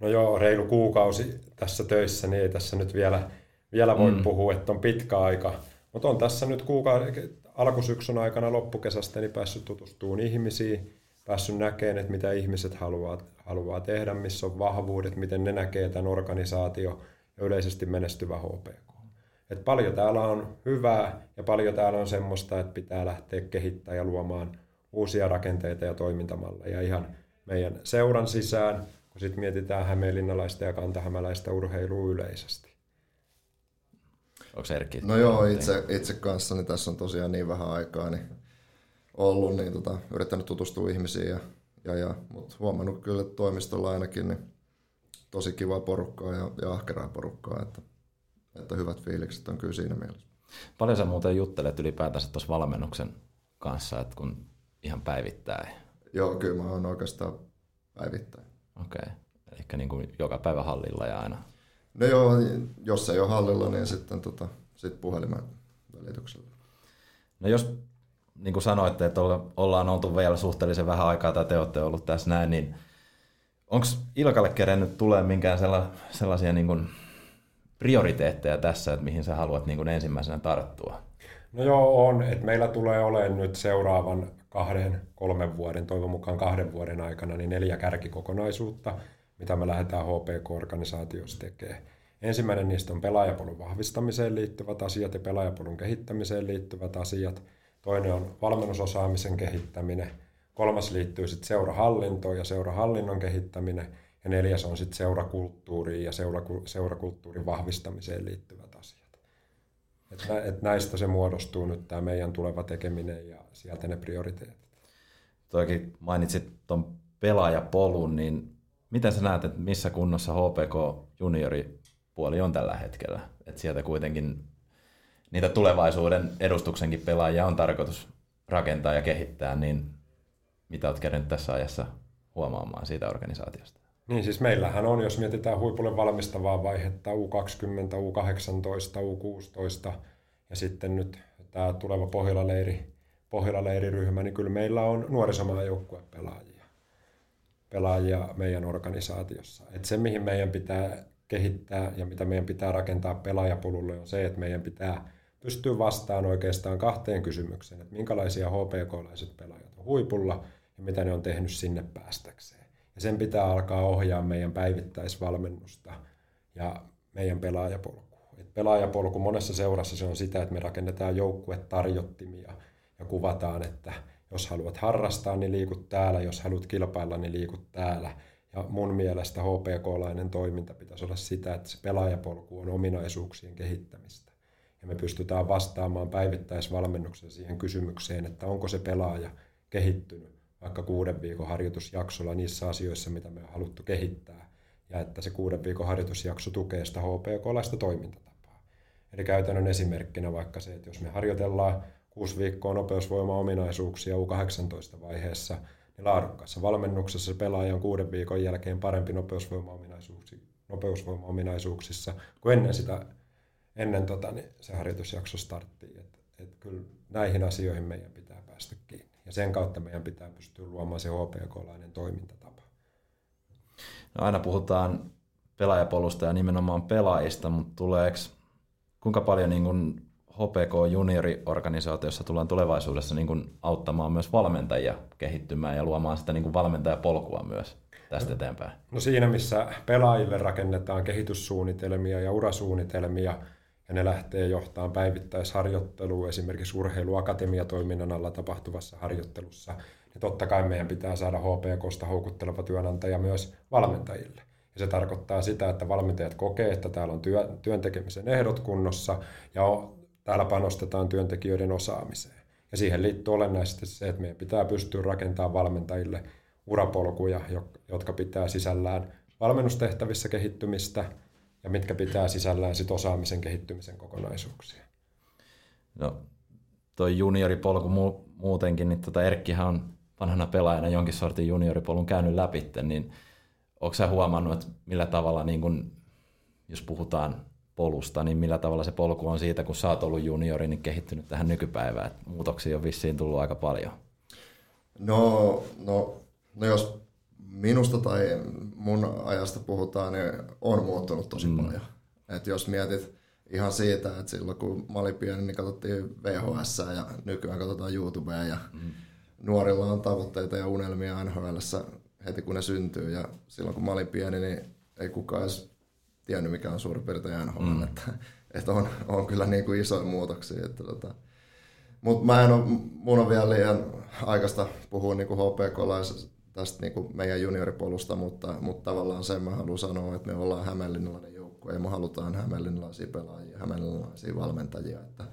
No joo, reilu kuukausi tässä töissä, niin ei tässä nyt vielä, vielä voi mm. puhua, että on pitkä aika. Mutta on tässä nyt kuukausi, alkusyksyn aikana loppukesästä niin päässyt tutustumaan ihmisiin, päässyt näkemään, että mitä ihmiset haluaa, haluaa tehdä, missä on vahvuudet, miten ne näkee tämän organisaatio ja yleisesti menestyvä HPK. Et paljon täällä on hyvää ja paljon täällä on semmoista, että pitää lähteä kehittämään ja luomaan uusia rakenteita ja toimintamalleja ihan meidän seuran sisään, kun sitten mietitään hämeenlinnalaista ja kantahämäläistä urheilua yleisesti. Onko Erkki? No joo, itse, itse kanssa niin tässä on tosiaan niin vähän aikaa, niin ollut, niin tota, yrittänyt tutustua ihmisiin, ja, ja, ja, mutta huomannut kyllä, että toimistolla ainakin niin tosi kiva porukkaa ja, ja ahkeraa porukkaa, että, että hyvät fiilikset on kyllä siinä mielessä. Paljon sä muuten juttelet ylipäätänsä tuossa valmennuksen kanssa, että kun ihan päivittäin? Joo, kyllä mä oon oikeastaan päivittäin. Okei, okay. eli niin kuin joka päivä hallilla ja aina? No joo, jos ei ole hallilla, niin sitten tota, sit puhelimen välityksellä. No jos niin kuin sanoitte, että ollaan oltu vielä suhteellisen vähän aikaa tai te olette ollut tässä näin, niin Onko Ilkalle kerennyt tulee minkään sellaisia niin kuin prioriteetteja tässä, että mihin sä haluat niin kuin ensimmäisenä tarttua? No joo, on. Että meillä tulee olemaan nyt seuraavan kahden, kolmen vuoden, toivon mukaan kahden vuoden aikana, niin neljä kärkikokonaisuutta, mitä me lähdetään HPK-organisaatiossa tekemään. Ensimmäinen niistä on pelaajapolun vahvistamiseen liittyvät asiat ja pelaajapolun kehittämiseen liittyvät asiat. Toinen on valmennusosaamisen kehittäminen. Kolmas liittyy sitten seurahallintoon ja seurahallinnon kehittäminen. Ja neljäs on sitten seurakulttuuriin ja seurakulttuurin vahvistamiseen liittyvät asiat. Et, et näistä se muodostuu nyt tämä meidän tuleva tekeminen ja sieltä ne prioriteetit. Toikin mainitsit tuon pelaajapolun, niin miten sä näet, että missä kunnossa HPK junioripuoli on tällä hetkellä? Että sieltä kuitenkin niitä tulevaisuuden edustuksenkin pelaajia on tarkoitus rakentaa ja kehittää, niin mitä olet kerännyt tässä ajassa huomaamaan siitä organisaatiosta? Niin siis meillähän on, jos mietitään huipulle valmistavaa vaihetta U20, U18, U16 ja sitten nyt tämä tuleva Pohjola-leiri, Pohjola-leiriryhmä, niin kyllä meillä on nuorisomaajoukkuepelaajia pelaajia pelaajia meidän organisaatiossa. Et se, mihin meidän pitää kehittää ja mitä meidän pitää rakentaa pelaajapolulle on se, että meidän pitää pystyä vastaan oikeastaan kahteen kysymykseen, että minkälaisia HPK-laiset pelaajat on huipulla ja mitä ne on tehnyt sinne päästäkseen. Ja sen pitää alkaa ohjaa meidän päivittäisvalmennusta ja meidän pelaajapolkua. Et pelaajapolku monessa seurassa se on sitä, että me rakennetaan joukkuetarjottimia ja kuvataan, että jos haluat harrastaa, niin liikut täällä, jos haluat kilpailla, niin liikut täällä. Ja mun mielestä HPK-lainen toiminta pitäisi olla sitä, että se pelaajapolku on ominaisuuksien kehittämistä. Ja me pystytään vastaamaan päivittäisvalmennuksen siihen kysymykseen, että onko se pelaaja kehittynyt vaikka kuuden viikon harjoitusjaksolla niissä asioissa, mitä me on haluttu kehittää. Ja että se kuuden viikon harjoitusjakso tukee sitä HPK-laista toimintatapaa. Eli käytännön esimerkkinä vaikka se, että jos me harjoitellaan kuusi viikkoa nopeusvoima-ominaisuuksia U18-vaiheessa, niin laadukkaassa valmennuksessa pelaaja on kuuden viikon jälkeen parempi nopeusvoima-ominaisuuksissa kuin ennen sitä ennen tota, niin se harjoitusjakso starttiin. Et, et kyllä näihin asioihin meidän pitää päästä kiinni. Ja sen kautta meidän pitää pystyä luomaan se HPK-lainen toimintatapa. No aina puhutaan pelaajapolusta ja nimenomaan pelaajista, mutta tuleeko kuinka paljon niin kun HPK junioriorganisaatiossa tullaan tulevaisuudessa niin kun auttamaan myös valmentajia kehittymään ja luomaan sitä niin kun valmentajapolkua myös tästä eteenpäin? No siinä, missä pelaajille rakennetaan kehityssuunnitelmia ja urasuunnitelmia, ja ne lähtee johtamaan päivittäisharjoittelua esimerkiksi urheiluakatemiatoiminnan alla tapahtuvassa harjoittelussa, niin totta kai meidän pitää saada HPKsta houkutteleva työnantaja myös valmentajille. Ja se tarkoittaa sitä, että valmentajat kokee, että täällä on työ, työntekemisen ehdot kunnossa ja täällä panostetaan työntekijöiden osaamiseen. Ja siihen liittyy olennaisesti se, että meidän pitää pystyä rakentamaan valmentajille urapolkuja, jotka pitää sisällään valmennustehtävissä kehittymistä ja mitkä pitää sisällään sit osaamisen kehittymisen kokonaisuuksia. No, toi junioripolku mu- muutenkin, niin tota Erkkihän on vanhana pelaajana jonkin sortin junioripolun käynyt läpi, niin onko sä huomannut, että millä tavalla, niin kun, jos puhutaan polusta, niin millä tavalla se polku on siitä, kun sä oot ollut juniori, niin kehittynyt tähän nykypäivään? Et muutoksia on vissiin tullut aika paljon. No, no, no jos minusta tai mun ajasta puhutaan, niin on muuttunut tosi mm. paljon. Et jos mietit ihan siitä, että silloin kun mä olin pieni, niin katsottiin VHS ja nykyään katsotaan YouTubea ja mm. nuorilla on tavoitteita ja unelmia NHL heti kun ne syntyy. Ja silloin kun mä olin pieni, niin ei kukaan edes tiennyt mikä on suurin piirtein NHL. Mm. Että, että on, on kyllä niin kuin isoja muutoksia. Että tota, mutta mä en ole, mun on vielä liian aikaista puhua niin kuin HPK-laisesta tästä niin kuin meidän junioripolusta, mutta, mutta tavallaan sen mä haluan sanoa, että me ollaan hämeenlinnalainen joukkue ja me halutaan hämeenlinnalaisia pelaajia, hämeenlinnalaisia valmentajia, että,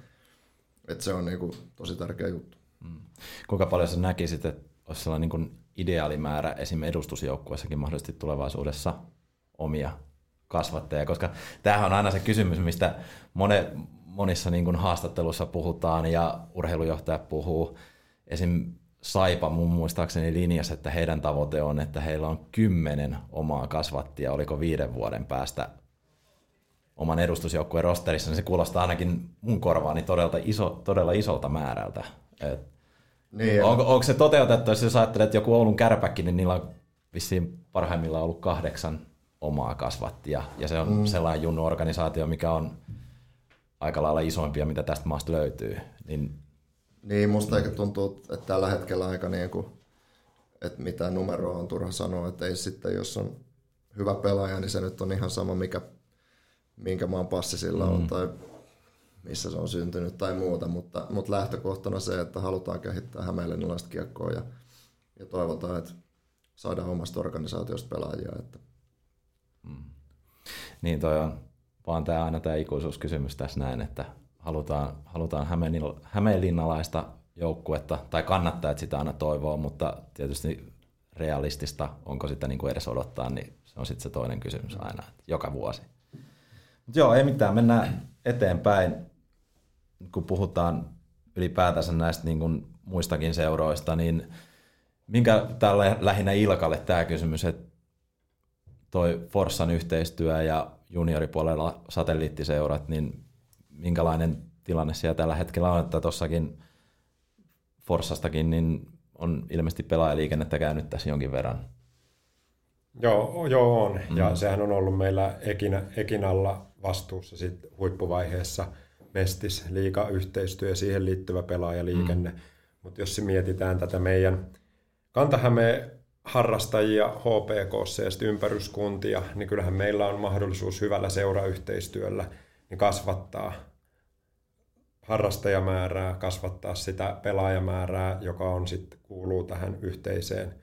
että se on niin kuin tosi tärkeä juttu. Mm. Kuinka paljon sä näkisit, että olisi sellainen niin ideaalimäärä esim. edustusjoukkueessakin mahdollisesti tulevaisuudessa omia kasvattajia, koska tämähän on aina se kysymys, mistä mone, monissa niin kuin haastattelussa puhutaan ja urheilujohtaja puhuu. Esim. Saipa mun muistaakseni linjassa, että heidän tavoite on, että heillä on kymmenen omaa kasvattia, oliko viiden vuoden päästä oman edustusjoukkueen rosterissa, niin se kuulostaa ainakin mun korvaani todella, iso, todella isolta määrältä. Et niin, onko, onko, se toteutettu, jos ajattelet, että joku Oulun kärpäkin, niin niillä on vissiin parhaimmillaan ollut kahdeksan omaa kasvattia, ja se on mm. sellainen junnu-organisaatio, mikä on aika lailla isoimpia, mitä tästä maasta löytyy. Niin, niin musta eikä tuntuu, että tällä hetkellä aika niin kuin, että mitä numeroa on turha sanoa, että ei sitten, jos on hyvä pelaaja, niin se nyt on ihan sama, mikä, minkä maan passi sillä on, mm. tai missä se on syntynyt tai muuta, mutta, mutta lähtökohtana se, että halutaan kehittää hämeenlinnalaista kiekkoa ja, ja toivotaan, että saadaan omasta organisaatiosta pelaajia. Että. Mm. Niin toi on vaan tämä aina tämä ikuisuuskysymys tässä näin, että halutaan, halutaan hämeenlinnalaista joukkuetta, tai kannattaa, että sitä aina toivoo, mutta tietysti realistista, onko sitä niin kuin edes odottaa, niin se on sitten se toinen kysymys aina, että joka vuosi. Mut joo, ei mitään, mennään eteenpäin, kun puhutaan ylipäätänsä näistä niin kuin muistakin seuroista, niin minkä tälle lähinnä Ilkalle tämä kysymys, että toi Forssan yhteistyö ja junioripuolella satelliittiseurat, niin minkälainen tilanne siellä tällä hetkellä on, että tuossakin Forssastakin niin on ilmeisesti pelaajaliikennettä käynyt tässä jonkin verran. Joo, joo on. Mm. Ja sehän on ollut meillä Ekin, Ekinalla vastuussa sit huippuvaiheessa Mestis, liiga-yhteistyö ja siihen liittyvä pelaajaliikenne. Mm. Mutta jos mietitään tätä meidän Kantahämeen harrastajia HPK ja sitten ympäryskuntia, niin kyllähän meillä on mahdollisuus hyvällä seurayhteistyöllä niin kasvattaa harrastajamäärää, kasvattaa sitä pelaajamäärää, joka on sitten kuuluu tähän yhteiseen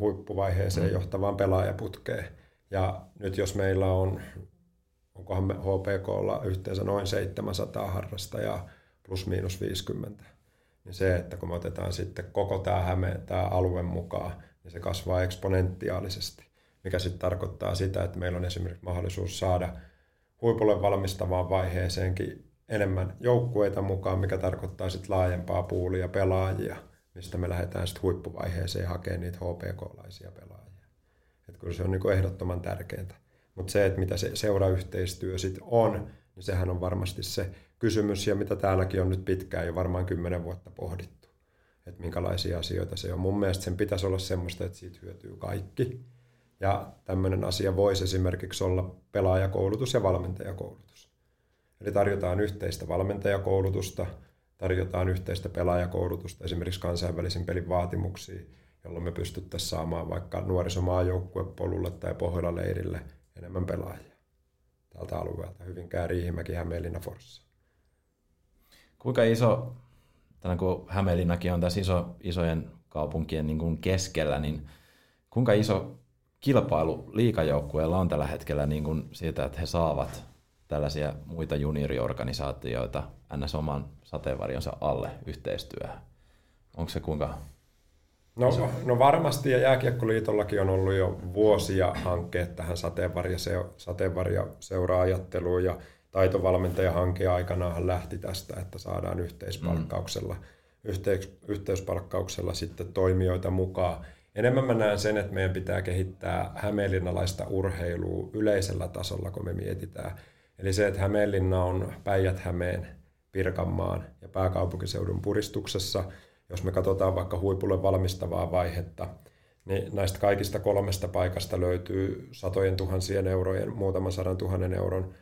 huippuvaiheeseen mm. johtavaan pelaajaputkeen. Ja nyt jos meillä on, onkohan me HPKlla yhteensä noin 700 harrastajaa plus miinus 50, niin se, että kun me otetaan sitten koko tämä Häme, tämä alue mukaan, niin se kasvaa eksponentiaalisesti, mikä sitten tarkoittaa sitä, että meillä on esimerkiksi mahdollisuus saada huipulle valmistavaan vaiheeseenkin enemmän joukkueita mukaan, mikä tarkoittaa sitten laajempaa puulia pelaajia, mistä me lähdetään sitten huippuvaiheeseen hakemaan niitä HPK-laisia pelaajia. Et kyllä se on niin ehdottoman tärkeintä. Mutta se, että mitä se seurayhteistyö sitten on, niin sehän on varmasti se kysymys, ja mitä täälläkin on nyt pitkään jo varmaan kymmenen vuotta pohdittu, että minkälaisia asioita se on. Mun mielestä sen pitäisi olla semmoista, että siitä hyötyy kaikki. Ja tämmöinen asia voisi esimerkiksi olla pelaajakoulutus ja valmentajakoulutus. Eli tarjotaan yhteistä valmentajakoulutusta, tarjotaan yhteistä pelaajakoulutusta esimerkiksi kansainvälisen pelin vaatimuksiin, jolloin me pystyttäisiin saamaan vaikka nuorisomaajoukkuepolulle tai Pohjola-leirille enemmän pelaajia tältä alueelta. Hyvinkään Riihimäki, Hämeenlinna, Forssa. Kuinka iso, tänään kun Hämeenlinnakin on tässä iso, isojen kaupunkien niin kuin keskellä, niin kuinka iso kilpailu liikajoukkueella on tällä hetkellä niin kuin siitä, että he saavat tällaisia muita junioriorganisaatioita ns. oman sateenvarjonsa alle yhteistyöhön? Onko se kuinka No, no varmasti, ja Jääkiekkoliitollakin on ollut jo vuosia hankkeet tähän sateenvarjoseura-ajatteluun, ja taitovalmentajahanke aikanaan lähti tästä, että saadaan yhteispalkkauksella, mm. yhteis, yhteispalkkauksella sitten toimijoita mukaan. Enemmän mä näen sen, että meidän pitää kehittää hämeenlinnalaista urheilua yleisellä tasolla, kun me mietitään. Eli se, että Hämeenlinna on Päijät-Hämeen, Pirkanmaan ja pääkaupunkiseudun puristuksessa. Jos me katsotaan vaikka huipulle valmistavaa vaihetta, niin näistä kaikista kolmesta paikasta löytyy satojen tuhansien eurojen, muutaman sadan tuhannen euron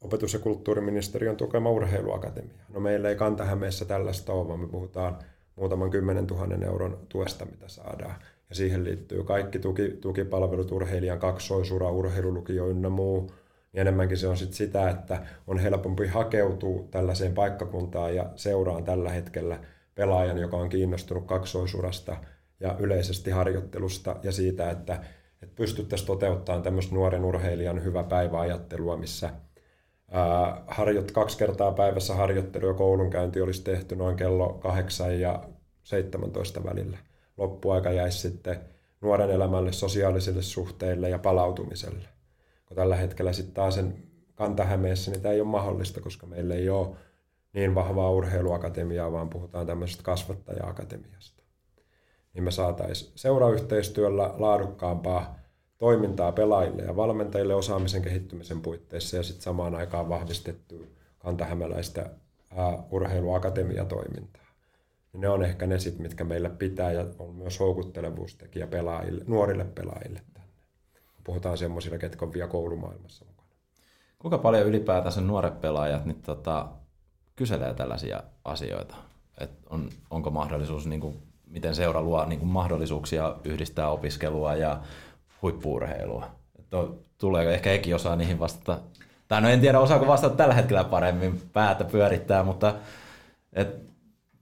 opetus- ja kulttuuriministeriön tukema urheiluakatemia. No meillä ei Kanta-Hämeessä tällaista ole, vaan me puhutaan muutaman kymmenen tuhannen euron tuesta, mitä saadaan. Ja siihen liittyy kaikki tuki, tukipalvelut, urheilijan kaksoisura, urheilulukio ynnä muu. Niin enemmänkin se on sit sitä, että on helpompi hakeutua tällaiseen paikkakuntaan ja seuraan tällä hetkellä pelaajan, joka on kiinnostunut kaksoisurasta ja yleisesti harjoittelusta ja siitä, että, että pystyttäisiin toteuttamaan tämmöistä nuoren urheilijan hyvä päiväajattelua, missä – harjoit, kaksi kertaa päivässä harjoittelu ja koulunkäynti olisi tehty noin kello 8 ja 17 välillä. Loppuaika jäisi sitten nuoren elämälle, sosiaalisille suhteille ja palautumiselle. Kun tällä hetkellä sitten taas sen Kantahämeessä niin tämä ei ole mahdollista, koska meillä ei ole niin vahvaa urheiluakatemiaa, vaan puhutaan tämmöisestä kasvattaja-akatemiasta. Niin me saataisiin seurayhteistyöllä laadukkaampaa toimintaa pelaajille ja valmentajille osaamisen kehittymisen puitteissa ja sitten samaan aikaan vahvistettu kantahämäläistä urheiluakatemiatoimintaa. ne on ehkä ne sit, mitkä meillä pitää ja on myös houkuttelevuustekijä pelaajille, nuorille pelaajille tänne. Puhutaan semmoisilla, ketkä on vielä koulumaailmassa mukana. Kuinka paljon ylipäätänsä nuoret pelaajat niin tota, kyselee tällaisia asioita? Et on, onko mahdollisuus, niin kuin, miten seura luo niin kuin mahdollisuuksia yhdistää opiskelua ja huippuurheilua? Et on, tulee ehkä Eki osaa niihin vastata. Tai no en tiedä, osaako vastata tällä hetkellä paremmin päätä pyörittää, mutta et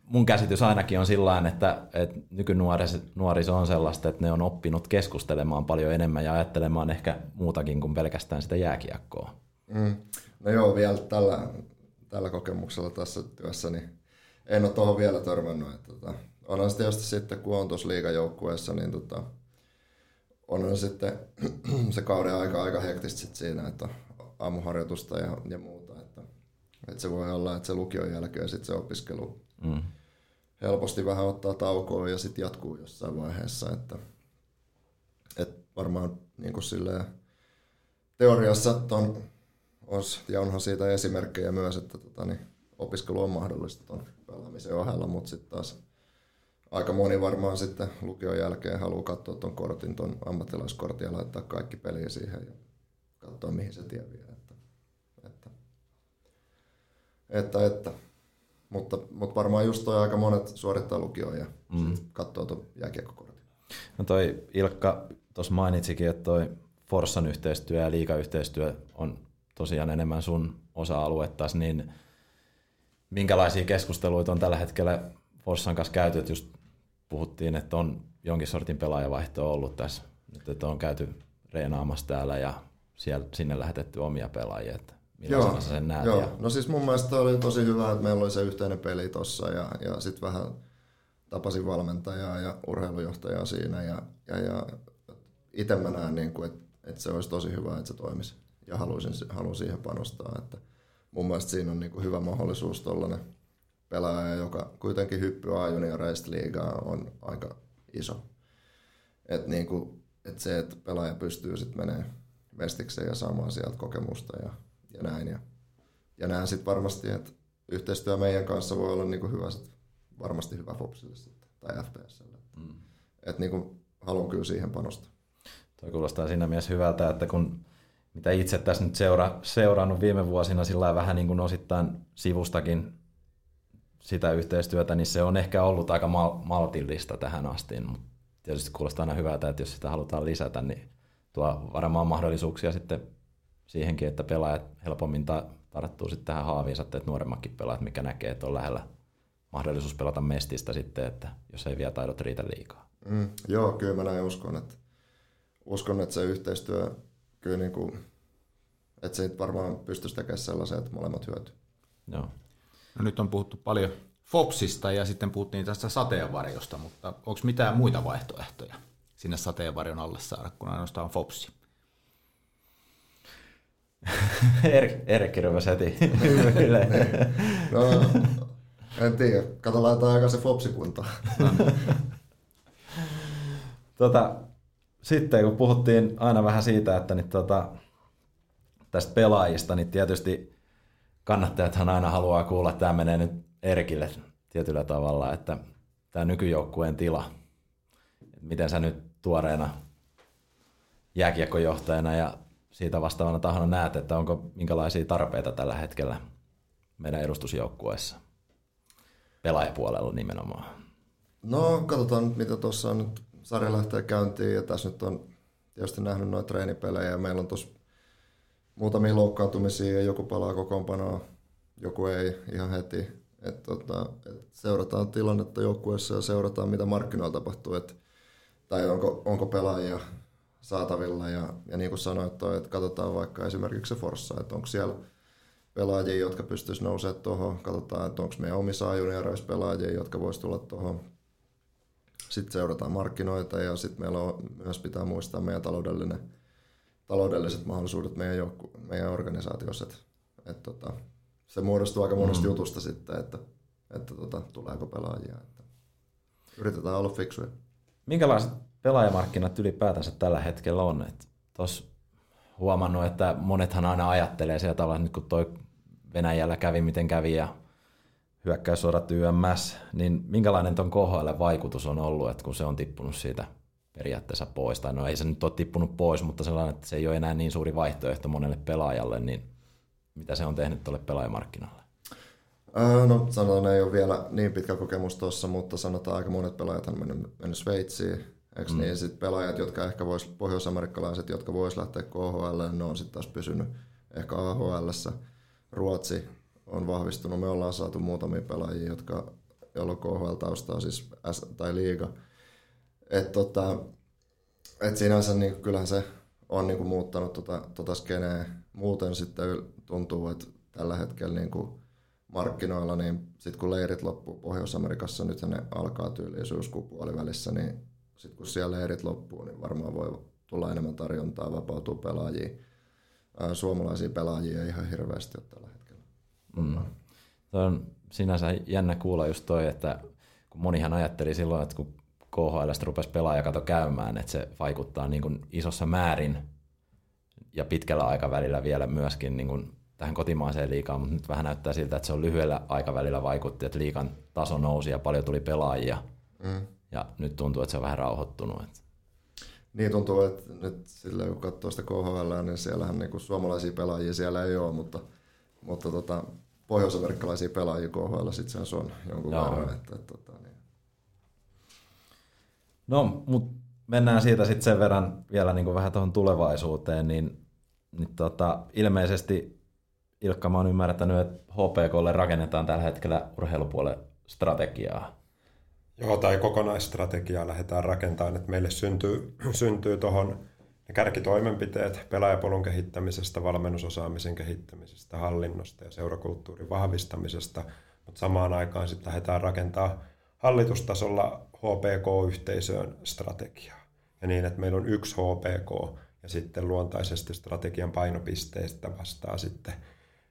mun käsitys ainakin on sillä että, että nykynuoriso on sellaista, että ne on oppinut keskustelemaan paljon enemmän ja ajattelemaan ehkä muutakin kuin pelkästään sitä jääkiekkoa. Mm. No joo, vielä tällä, tällä kokemuksella tässä työssä, niin en ole tuohon vielä törmännyt. Että, tota, onhan sitten sitten, kun on tuossa liigajoukkueessa, niin tota, on sitten se kauden aika aika hektistä sit siinä, että aamuharjoitusta ja, ja muuta. Että, että se voi olla, että se lukion jälkeen sitten se opiskelu mm. helposti vähän ottaa taukoa ja sitten jatkuu jossain vaiheessa. Että, että varmaan niin kuin silleen, teoriassa ton olisi, ja onhan siitä esimerkkejä myös, että tota, niin, opiskelu on mahdollista tuon pelaamisen ohella, mutta sitten taas aika moni varmaan sitten lukion jälkeen haluaa katsoa tuon kortin, tuon ammattilaiskortin ja laittaa kaikki peliä siihen ja katsoa mihin se tie vie. Että, että, että, että. Mutta, mutta varmaan just toi aika monet suorittaa lukioon ja mm. katsoo tuon jääkiekkokortin. No toi Ilkka tuossa mainitsikin, että toi Forssan yhteistyö ja liikayhteistyö on tosiaan enemmän sun osa-aluetta, niin minkälaisia keskusteluita on tällä hetkellä Forssan kanssa käyty, että just puhuttiin, että on jonkin sortin pelaajavaihto ollut tässä, nyt, että on käyty reenaamassa täällä ja siellä, sinne lähetetty omia pelaajia, että joo, sen näet? Joo. Ja... no siis mun mielestä oli tosi hyvä, että meillä oli se yhteinen peli tossa ja, ja sitten vähän tapasin valmentajaa ja urheilujohtajaa siinä ja, ja, ja itse mä näen, niin kuin, että, että se olisi tosi hyvä, että se toimisi ja haluaisin, haluan siihen panostaa. Että mun mielestä siinä on niin kuin hyvä mahdollisuus tuollainen pelaaja, joka kuitenkin hyppyy A-junioreista liigaa, on aika iso. Et niin kuin, et se, että pelaaja pystyy sitten menee mestikseen ja saamaan sieltä kokemusta ja, ja näin. Ja, ja näen sitten varmasti, että yhteistyö meidän kanssa voi olla niin kuin hyvä sit, varmasti hyvä Fopsille sitten, tai FPSlle. Mm. Että niin kuin, haluan kyllä siihen panostaa. Tuo kuulostaa siinä mielessä hyvältä, että kun mitä itse tässä nyt seura, seurannut viime vuosina sillä vähän niin kuin osittain sivustakin sitä yhteistyötä, niin se on ehkä ollut aika mal- maltillista tähän asti, mutta tietysti kuulostaa aina hyvältä, että jos sitä halutaan lisätä, niin tuo varmaan mahdollisuuksia sitten siihenkin, että pelaajat helpommin ta- tarttuu sitten tähän haaviinsa, että nuoremmatkin pelaajat, mikä näkee, että on lähellä mahdollisuus pelata mestistä sitten, että jos ei vielä taidot riitä liikaa. Mm, joo, kyllä mä näin uskon, että, uskon, että se yhteistyö kyllä niin kuin, että se varmaan pystyisi tekemään sellaisen, että molemmat hyötyy. Joo. No nyt on puhuttu paljon Fopsista ja sitten puhuttiin tästä sateenvarjosta, mutta onko mitään muita vaihtoehtoja sinne sateenvarjon alle saada, kun ainoastaan Fopsi? er, Erkki rupesi heti no, en tiedä. Kato, laitetaan aika se Fopsi kuntoon. tota, sitten kun puhuttiin aina vähän siitä, että niin, tota, tästä pelaajista, niin tietysti kannattajathan aina haluaa kuulla, että tämä menee nyt Erkille tietyllä tavalla, että tämä nykyjoukkueen tila, miten sä nyt tuoreena jääkiekkojohtajana ja siitä vastaavana tahona näet, että onko minkälaisia tarpeita tällä hetkellä meidän edustusjoukkueessa, pelaajapuolella nimenomaan? No katsotaan mitä tuossa on nyt sarja lähtee käyntiin ja tässä nyt on tietysti nähnyt noita treenipelejä ja meillä on tuossa muutamia loukkaantumisia ja joku palaa kokoonpanoa, joku ei ihan heti. Et tota, et seurataan tilannetta joukkueessa ja seurataan mitä markkinoilla tapahtuu, et, tai onko, onko pelaajia saatavilla. Ja, ja niin kuin sanoit, toi, että katsotaan vaikka esimerkiksi se Forssa, että onko siellä pelaajia, jotka pystyisi nousemaan tuohon, katsotaan, että onko meidän omissa junioreissa pelaajia, jotka voisi tulla tuohon sitten seurataan markkinoita ja sitten meillä on, myös pitää muistaa meidän taloudellinen, taloudelliset mahdollisuudet meidän, joukku, meidän organisaatiossa. Et, et tota, se muodostuu aika monesta mm. jutusta sitten, että, että tota, tuleeko pelaajia. Että yritetään olla fiksuja. Minkälaiset pelaajamarkkinat ylipäätänsä tällä hetkellä on? Tuossa huomannut, että monethan aina ajattelee sieltä tavalla, nyt kun toi Venäjällä kävi miten kävi ja hyökkäyssodat YMS, niin minkälainen ton KHL vaikutus on ollut, että kun se on tippunut siitä periaatteessa pois, tai no ei se nyt ole tippunut pois, mutta sellainen, että se ei ole enää niin suuri vaihtoehto monelle pelaajalle, niin mitä se on tehnyt tuolle pelaajamarkkinalle? Äh, no sanotaan, ei ole vielä niin pitkä kokemus tuossa, mutta sanotaan aika monet pelaajat on mennyt, mennyt Sveitsiin. Eikö mm. niin? Sitten pelaajat, jotka ehkä vois, pohjoisamerikkalaiset, jotka vois lähteä KHL, ne on sitten taas pysynyt ehkä AHL. Ruotsi on vahvistunut. Me ollaan saatu muutamia pelaajia, jotka, joilla on KHL-taustaa, siis S- tai liiga. Et tota, et sinänsä niin kyllähän se on niin kuin muuttanut tota, tota skeneä. Muuten sitten tuntuu, että tällä hetkellä niin kuin markkinoilla, niin sitten kun leirit loppuu Pohjois-Amerikassa, nyt ne alkaa tyyliin syyskuun puolivälissä, niin sitten kun siellä leirit loppuu, niin varmaan voi tulla enemmän tarjontaa, vapautuu pelaajia. Suomalaisia pelaajia ei ihan hirveästi ole tällä hetkellä. Mm. Toi on sinänsä jännä kuulla just toi, että kun monihan ajatteli silloin, että kun KHL rupesi pelaajakato käymään, että se vaikuttaa niin kuin isossa määrin ja pitkällä aikavälillä vielä myöskin niin kuin tähän kotimaiseen liikaan, mutta nyt vähän näyttää siltä, että se on lyhyellä aikavälillä vaikutti, että liikan taso nousi ja paljon tuli pelaajia. Mm. Ja nyt tuntuu, että se on vähän rauhoittunut. Että. Niin tuntuu, että nyt sillä kun katsoo sitä KHL, niin siellähän niin suomalaisia pelaajia siellä ei ole, mutta, mutta tota, pohjois-amerikkalaisia pelaajia KHL sitten se on jonkun Joo. verran. Että, että, että, niin. No, mutta mennään siitä sitten sen verran vielä niin kuin vähän tuohon tulevaisuuteen, niin, niin tota, ilmeisesti Ilkka, mä oon ymmärtänyt, että HPKlle rakennetaan tällä hetkellä urheilupuolen strategiaa. Joo, tai kokonaisstrategiaa lähdetään rakentamaan, että meille syntyy, syntyy tuohon ne kärkitoimenpiteet pelaajapolun kehittämisestä, valmennusosaamisen kehittämisestä, hallinnosta ja seurakulttuurin vahvistamisesta, mutta samaan aikaan sitten lähdetään rakentaa hallitustasolla HPK-yhteisöön strategiaa. Ja niin, että meillä on yksi HPK ja sitten luontaisesti strategian painopisteistä vastaa sitten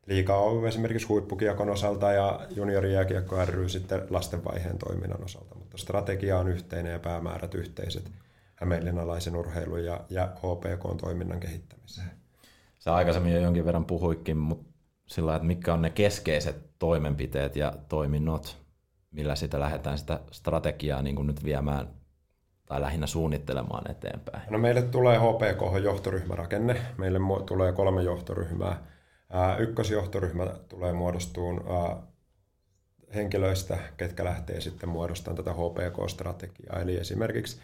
Liiga on esimerkiksi huippukiekon osalta ja juniorijääkiekko ry sitten lastenvaiheen toiminnan osalta, mutta strategia on yhteinen ja päämäärät yhteiset Hämeenlinnalaisen urheilun ja, ja HPK-toiminnan kehittämiseen. Sä aikaisemmin jo jonkin verran puhuikin, mutta sillä että mitkä on ne keskeiset toimenpiteet ja toiminnot, millä sitä lähdetään sitä strategiaa niin kuin nyt viemään tai lähinnä suunnittelemaan eteenpäin? No meille tulee HPK-johtoryhmärakenne. Meille tulee kolme johtoryhmää Ykkösjohtoryhmä tulee muodostuun henkilöistä, ketkä lähtee sitten muodostamaan tätä HPK-strategiaa. Eli esimerkiksi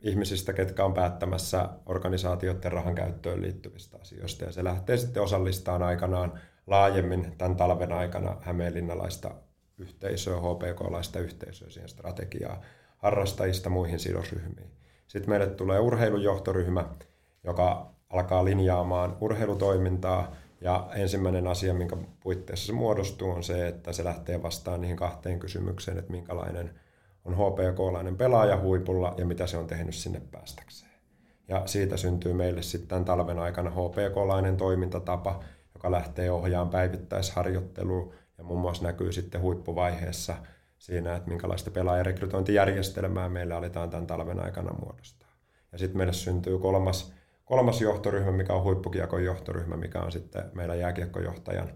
ihmisistä, ketkä on päättämässä organisaatioiden rahan käyttöön liittyvistä asioista. Ja se lähtee sitten osallistamaan aikanaan laajemmin tämän talven aikana hämeenlinnalaista yhteisöä, HPK-laista yhteisöä siihen strategiaa harrastajista muihin sidosryhmiin. Sitten meille tulee urheilujohtoryhmä, joka alkaa linjaamaan urheilutoimintaa. Ja ensimmäinen asia, minkä puitteissa se muodostuu, on se, että se lähtee vastaan niihin kahteen kysymykseen, että minkälainen on HPK-lainen pelaaja huipulla ja mitä se on tehnyt sinne päästäkseen. Ja siitä syntyy meille sitten talven aikana HPK-lainen toimintatapa, joka lähtee ohjaamaan päivittäisharjoittelua ja muun muassa näkyy sitten huippuvaiheessa siinä, että minkälaista pelaajarekrytointijärjestelmää meillä aletaan tämän talven aikana muodostaa. Ja sitten meille syntyy kolmas kolmas johtoryhmä, mikä on huippukiekon johtoryhmä, mikä on sitten meidän jääkiekkojohtajan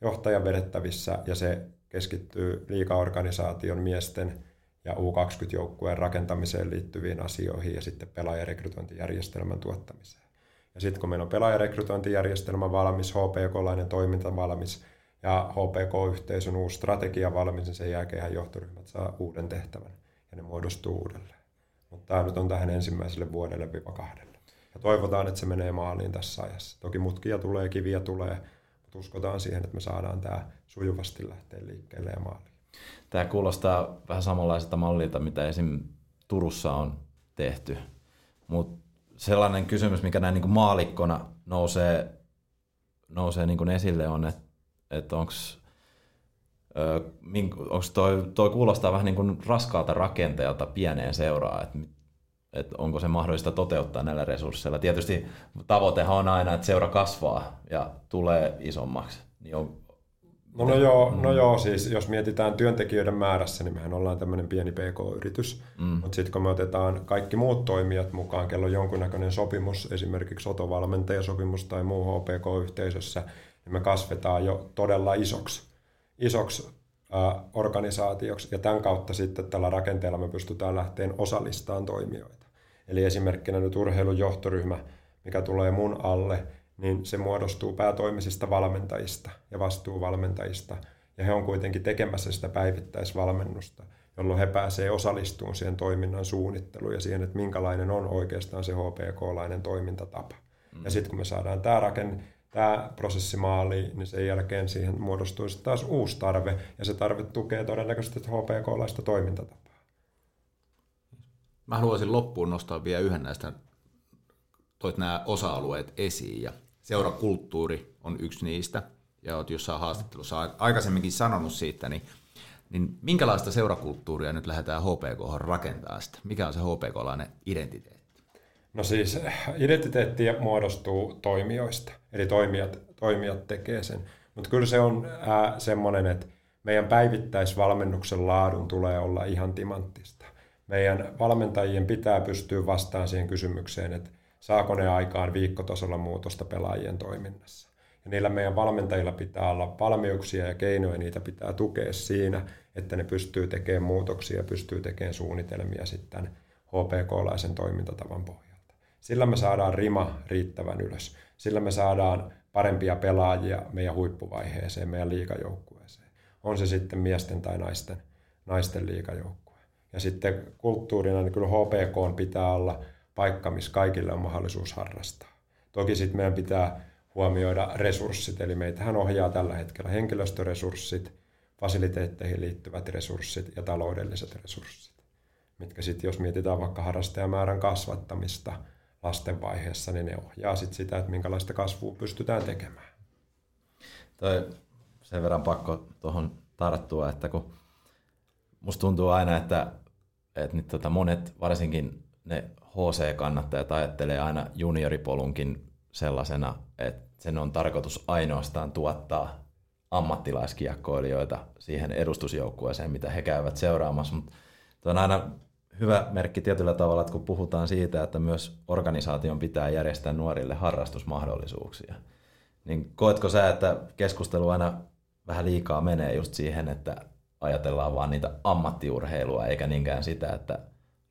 johtajan vedettävissä, ja se keskittyy liikaorganisaation miesten ja U20-joukkueen rakentamiseen liittyviin asioihin ja sitten pelaajarekrytointijärjestelmän tuottamiseen. Ja sitten kun meillä on pelaajarekrytointijärjestelmä valmis, HPK-lainen toiminta valmis ja HPK-yhteisön uusi strategia valmis, niin sen jälkeen johtoryhmät saa uuden tehtävän ja ne muodostuu uudelleen. Mutta tämä nyt on tähän ensimmäiselle vuodelle viiva kahdelle. Ja toivotaan, että se menee maaliin tässä ajassa. Toki mutkia tulee, kiviä tulee, mutta uskotaan siihen, että me saadaan tämä sujuvasti lähteä liikkeelle ja maaliin. Tämä kuulostaa vähän samanlaiselta mallilta, mitä esim. Turussa on tehty. Mutta sellainen kysymys, mikä näin niin maalikkona nousee, nousee niin esille on, että, että onko onko toi, toi kuulostaa vähän niin kuin raskaalta rakenteelta pieneen seuraan, että että onko se mahdollista toteuttaa näillä resursseilla. Tietysti tavoitehan on aina, että seura kasvaa ja tulee isommaksi. Niin on, No, no, joo, no joo, siis jos mietitään työntekijöiden määrässä, niin mehän ollaan tämmöinen pieni PK-yritys. Mm. Mutta sitten kun me otetaan kaikki muut toimijat mukaan, kello on jonkunnäköinen sopimus, esimerkiksi sotovalmentajasopimus tai muu HPK-yhteisössä, niin me kasvetaan jo todella isoksi. isoksi organisaatioksi ja tämän kautta sitten tällä rakenteella me pystytään lähteen osallistamaan toimijoita. Eli esimerkkinä nyt urheilun johtoryhmä, mikä tulee mun alle, niin se muodostuu päätoimisista valmentajista ja vastuuvalmentajista, ja he on kuitenkin tekemässä sitä päivittäisvalmennusta, jolloin he pääsevät osallistumaan siihen toiminnan suunnitteluun ja siihen, että minkälainen on oikeastaan se HPK-lainen toimintatapa. Mm. Ja sitten kun me saadaan tämä rakenne, tämä prosessi maaliin, niin sen jälkeen siihen muodostuisi taas uusi tarve, ja se tarve tukee todennäköisesti HPK-laista toimintatapaa. Mä haluaisin loppuun nostaa vielä yhden näistä, toit nämä osa-alueet esiin, ja seurakulttuuri on yksi niistä, ja olet jossain haastattelussa aikaisemminkin sanonut siitä, niin, niin minkälaista seurakulttuuria nyt lähdetään HPK rakentaa sitä? Mikä on se HPK-lainen identiteetti? No siis identiteetti muodostuu toimijoista, eli toimijat, toimijat tekee sen. Mutta kyllä se on äh, semmoinen, että meidän päivittäisvalmennuksen laadun tulee olla ihan timanttista. Meidän valmentajien pitää pystyä vastaamaan siihen kysymykseen, että saako ne aikaan viikkotasolla muutosta pelaajien toiminnassa. Ja niillä meidän valmentajilla pitää olla valmiuksia ja keinoja, niitä pitää tukea siinä, että ne pystyy tekemään muutoksia ja pystyy tekemään suunnitelmia sitten HPK-laisen toimintatavan pohjalta. Sillä me saadaan rima riittävän ylös. Sillä me saadaan parempia pelaajia meidän huippuvaiheeseen, meidän liikajoukkueeseen. On se sitten miesten tai naisten, naisten liikajoukkue. Ja sitten kulttuurina niin kyllä HPK pitää olla paikka, missä kaikille on mahdollisuus harrastaa. Toki sitten meidän pitää huomioida resurssit, eli meitähän ohjaa tällä hetkellä henkilöstöresurssit, fasiliteetteihin liittyvät resurssit ja taloudelliset resurssit, mitkä sitten jos mietitään vaikka harrastajamäärän kasvattamista – lasten vaiheessa, niin ne ohjaa sit sitä, että minkälaista kasvua pystytään tekemään. Toi sen verran pakko tuohon tarttua, että kun musta tuntuu aina, että, että nyt tota monet, varsinkin ne HC-kannattajat ajattelee aina junioripolunkin sellaisena, että sen on tarkoitus ainoastaan tuottaa ammattilaiskiekkoilijoita siihen edustusjoukkueeseen, mitä he käyvät seuraamassa, mutta on aina hyvä merkki tietyllä tavalla, että kun puhutaan siitä, että myös organisaation pitää järjestää nuorille harrastusmahdollisuuksia, niin koetko sä, että keskustelu aina vähän liikaa menee just siihen, että ajatellaan vaan niitä ammattiurheilua, eikä niinkään sitä, että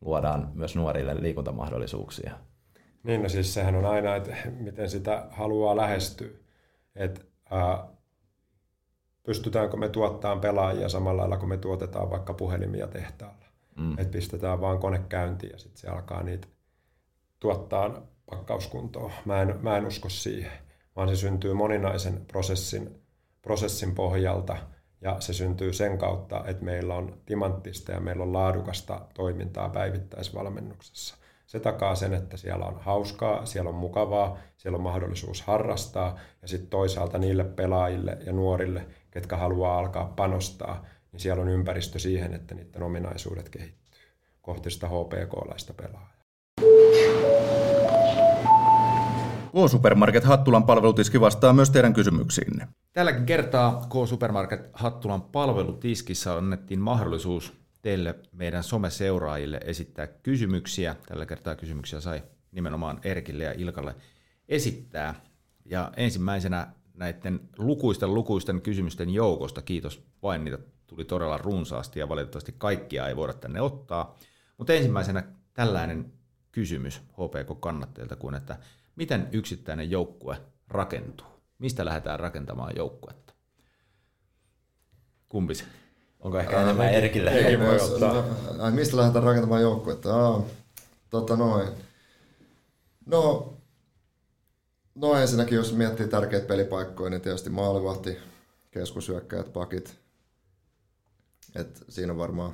luodaan myös nuorille liikuntamahdollisuuksia? Niin, no siis sehän on aina, että miten sitä haluaa lähestyä. Että ää, pystytäänkö me tuottamaan pelaajia samalla lailla kuin me tuotetaan vaikka puhelimia tehtaalla. Mm. Että pistetään vaan kone käyntiin ja sitten se alkaa niitä tuottaa pakkauskuntoon. Mä en, mä en usko siihen, vaan se syntyy moninaisen prosessin, prosessin pohjalta ja se syntyy sen kautta, että meillä on timanttista ja meillä on laadukasta toimintaa päivittäisvalmennuksessa. Se takaa sen, että siellä on hauskaa, siellä on mukavaa, siellä on mahdollisuus harrastaa ja sitten toisaalta niille pelaajille ja nuorille, ketkä haluaa alkaa panostaa, niin siellä on ympäristö siihen, että niiden ominaisuudet kehittyy kohti sitä HPK-laista pelaajaa. K-Supermarket Hattulan palvelutiski vastaa myös teidän kysymyksiinne. Tälläkin kertaa K-Supermarket Hattulan palvelutiskissä annettiin mahdollisuus teille meidän someseuraajille esittää kysymyksiä. Tällä kertaa kysymyksiä sai nimenomaan Erkille ja Ilkalle esittää. Ja ensimmäisenä näiden lukuisten lukuisten kysymysten joukosta, kiitos vain niitä tuli todella runsaasti ja valitettavasti kaikkia ei voida tänne ottaa. Mutta ensimmäisenä tällainen kysymys HPK-kannattajilta kuin, että miten yksittäinen joukkue rakentuu? Mistä lähdetään rakentamaan joukkuetta? Kumpi se? Onko ehkä enemmän Erkille? Ei voi ottaa. Mistä lähdetään rakentamaan joukkuetta? Ah, tota noin. No, no ensinnäkin jos miettii tärkeitä pelipaikkoja, niin tietysti maalivahti, keskusyökkäjät, pakit, et siinä varmaan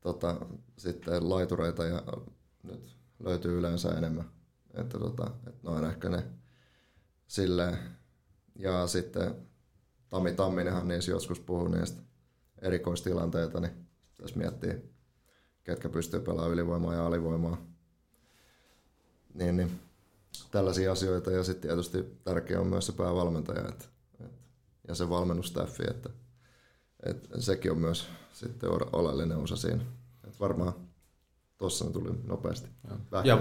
tota, sitten laitureita ja nyt löytyy yleensä enemmän. Että tota, et noin ehkä ne silleen. Ja sitten Tami Tamminenhan niissä joskus puhuu niistä erikoistilanteita, niin tässä miettii, ketkä pystyy pelaamaan ylivoimaa ja alivoimaa. Niin, niin tällaisia asioita. Ja sitten tietysti tärkeä on myös se päävalmentaja että, että, ja se valmennustaffi, että et sekin on myös sitten oleellinen osa siinä. Et varmaan tuossa tuli nopeasti. Ja,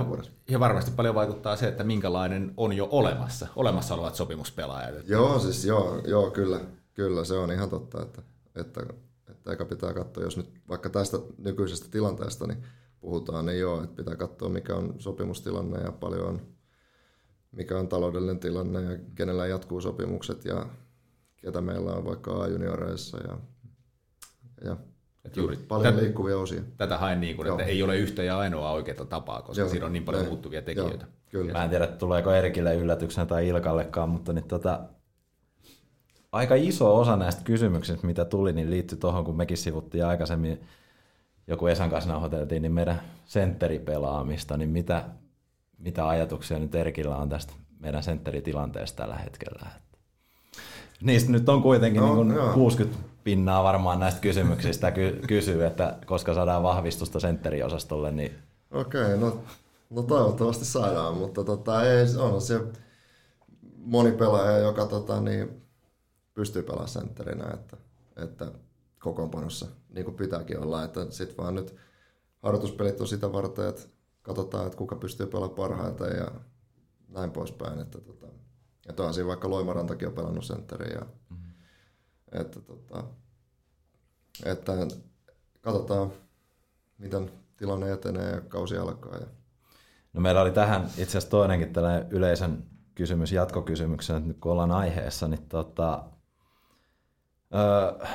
ja varmasti paljon vaikuttaa se, että minkälainen on jo olemassa, olemassa olevat sopimuspelaajat. Joo, siis joo, joo kyllä, kyllä, se on ihan totta, että, että, että eikä pitää katsoa, jos nyt vaikka tästä nykyisestä tilanteesta niin puhutaan, niin joo, että pitää katsoa mikä on sopimustilanne ja paljon on, mikä on taloudellinen tilanne ja kenellä jatkuu sopimukset ja ketä meillä on vaikka A-junioreissa ja, ja Et juuri paljon tät- liikkuvia osia. Tätä haen niin kuin, että ei ole yhtä ja ainoa oikeaa tapaa, koska Joo, siinä on niin paljon näin. muuttuvia tekijöitä. Joo, kyllä. Mä en tiedä, tuleeko Erikille yllätyksenä tai Ilkallekaan, mutta niin tota, aika iso osa näistä kysymyksistä, mitä tuli, niin liittyi tuohon, kun mekin sivuttiin aikaisemmin, joku Esan kanssa nauhoiteltiin, niin meidän sentteripelaamista, niin mitä, mitä ajatuksia nyt Erkillä on tästä meidän sentteritilanteesta tällä hetkellä? Niistä nyt on kuitenkin No, niin joo. 60 pinnaa varmaan näistä kysymyksistä ky- kysyy, että koska saadaan vahvistusta sentteriosastolle, niin Okei, no, no toivottavasti saadaan, mutta tota, ei, on se moni pelaaja, joka tota, niin, pystyy pelaamaan sentterinä, että, että kokoonpanossa, niin kuin pitääkin olla, että sitten vaan nyt harjoituspelit on sitä varten, että katsotaan, että kuka pystyy pelaamaan parhaiten ja näin poispäin, että tota, että onhan siinä vaikka Loimarantakin on pelannut sentteriä, ja, mm-hmm. että, tota, että katsotaan, miten tilanne etenee ja kausi alkaa. Ja No meillä oli tähän itse asiassa toinenkin tällainen yleisön kysymys jatkokysymyksenä, että nyt kun ollaan aiheessa, niin tota, öö,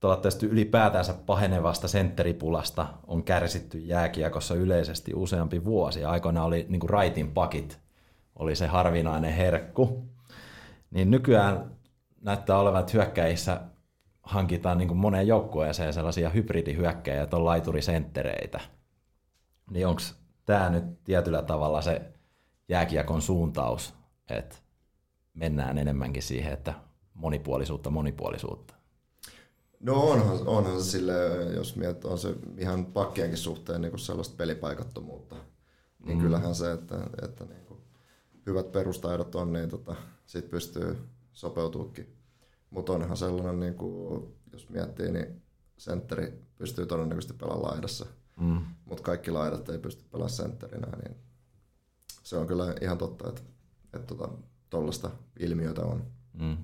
tuolla tästä ylipäätänsä pahenevasta sentteripulasta on kärsitty jääkiekossa yleisesti useampi vuosi. Aikoina oli niin kuin raitin pakit, oli se harvinainen herkku. Niin nykyään näyttää olevan, että hyökkäissä hankitaan niin kuin moneen joukkueeseen sellaisia hybridihyökkäjiä, että on laiturisenttereitä. Niin onko tämä nyt tietyllä tavalla se jääkiekon suuntaus, että mennään enemmänkin siihen, että monipuolisuutta, monipuolisuutta. No onhan, onhan se sille, jos miettii, on se ihan pakkienkin suhteen niin sellaista pelipaikattomuutta. Niin mm. kyllähän se, että, että niin hyvät perustaidot on, niin tota, sit pystyy sopeutuukin. Mutta onhan sellainen, niin kuin, jos miettii, niin sentteri pystyy todennäköisesti pelaamaan laidassa. Mm. Mutta kaikki laidat ei pysty pelaamaan sentterinä, niin se on kyllä ihan totta, että, että tota, tollaista ilmiötä on. Mm.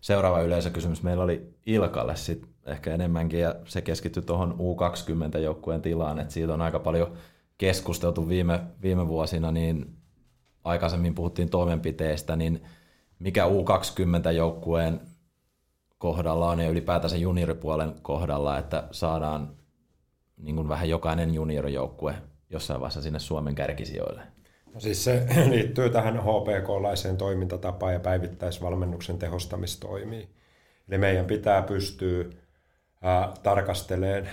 Seuraava yleisökysymys meillä oli Ilkalle sit ehkä enemmänkin, ja se keskittyi tuohon U20-joukkueen tilaan, että siitä on aika paljon keskusteltu viime, viime vuosina, niin aikaisemmin puhuttiin toimenpiteistä, niin mikä U20-joukkueen kohdalla on ja ylipäätänsä junioripuolen kohdalla, että saadaan niin kuin vähän jokainen juniorijoukkue jossain vaiheessa sinne Suomen kärkisijoille. No siis se liittyy tähän HPK-laiseen toimintatapaan ja päivittäisvalmennuksen tehostamistoimiin. Eli meidän pitää pystyä ää, tarkastelemaan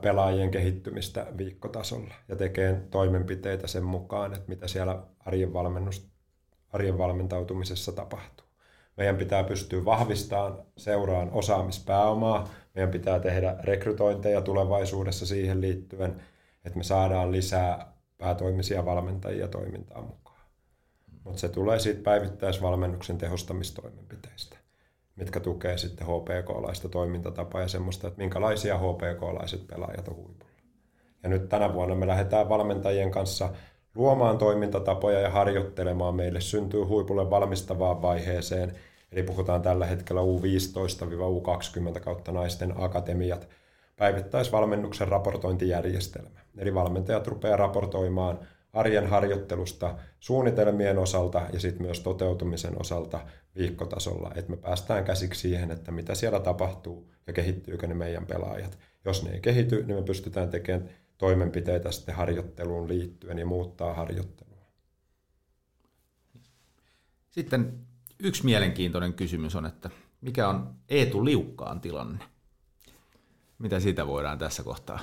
pelaajien kehittymistä viikkotasolla ja tekemään toimenpiteitä sen mukaan, että mitä siellä arjen, valmennus, arjen valmentautumisessa tapahtuu. Meidän pitää pystyä vahvistamaan seuraan osaamispääomaa. Meidän pitää tehdä rekrytointeja tulevaisuudessa siihen liittyen, että me saadaan lisää päätoimisia valmentajia toimintaan mukaan. Mutta se tulee siitä päivittäisvalmennuksen tehostamistoimenpiteistä, mitkä tukee sitten HPK-laista toimintatapaa ja semmoista, että minkälaisia HPK-laiset pelaajat on huipulla. Ja nyt tänä vuonna me lähdetään valmentajien kanssa luomaan toimintatapoja ja harjoittelemaan. Meille syntyy huipulle valmistavaan vaiheeseen, eli puhutaan tällä hetkellä U15-U20 kautta naisten akatemiat, päivittäisvalmennuksen raportointijärjestelmä. Eli valmentajat rupeaa raportoimaan arjen harjoittelusta suunnitelmien osalta ja sitten myös toteutumisen osalta viikkotasolla, että me päästään käsiksi siihen, että mitä siellä tapahtuu ja kehittyykö ne meidän pelaajat. Jos ne ei kehity, niin me pystytään tekemään toimenpiteitä sitten harjoitteluun liittyen ja muuttaa harjoittelua. Sitten yksi mielenkiintoinen kysymys on, että mikä on Eetu Liukkaan tilanne? Mitä siitä voidaan tässä kohtaa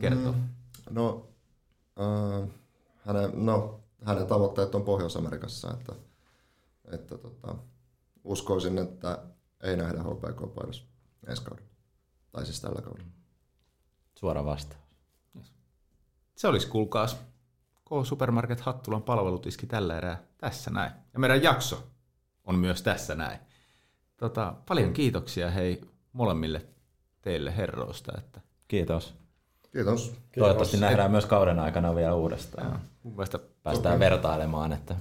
kertoa? Mm. No, äh, hänen, no, hänen tavoitteet on Pohjois-Amerikassa, että, että tota, uskoisin, että ei nähdä HPK-paidassa ensi kaudella. Tai siis tällä kaudella. Suora vastaus. Se olisi kuulkaas K Supermarket Hattulan palvelutiski tällä erää tässä näin. Ja meidän jakso on myös tässä näin. Tota, paljon kiitoksia hei molemmille teille herroista. Että Kiitos. Kiitos. Toivottavasti nähdään myös kauden aikana vielä uudestaan. mun mielestä Päästään vertailemaan, että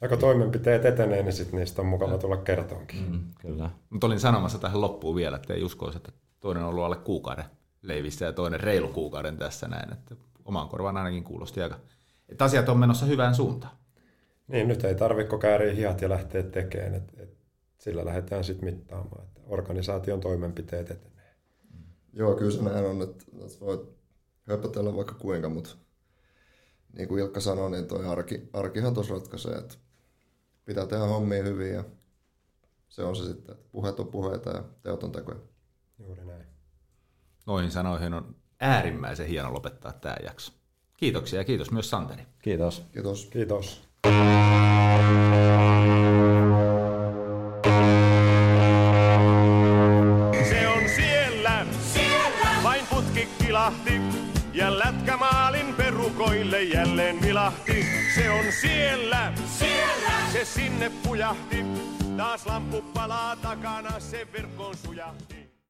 Ja kun toimenpiteet etenee, niin sit niistä on mukava tulla kertoonkin. Mm, kyllä. Mutta olin sanomassa tähän loppuun vielä, että ei uskoisi, että toinen on ollut alle kuukauden leivissä ja toinen reilu kuukauden tässä näin. Että omaan korvaan ainakin kuulosti aika, että asiat on menossa hyvään suuntaan. Niin, nyt ei tarvitse kääriä hihat ja lähteä tekemään. Et, et sillä lähdetään sitten mittaamaan, että organisaation toimenpiteet etenee. Joo, kyllä se näin on, että voit höpötellä vaikka kuinka, mutta niin kuin Ilkka sanoi, niin toi arki, arkihan tuossa ratkaisee, että pitää tehdä hommia hyvin ja se on se sitten, että puheet on puheita ja teot on tekoja. Juuri näin. Noihin sanoihin on äärimmäisen hieno lopettaa tämä jakso. Kiitoksia ja kiitos myös Santeri. Kiitos. Kiitos. Kiitos. Se vilahti. Se on siellä, siellä. se sinne pujahti. Taas lamppu palaa takana, se verkkoon sujahti.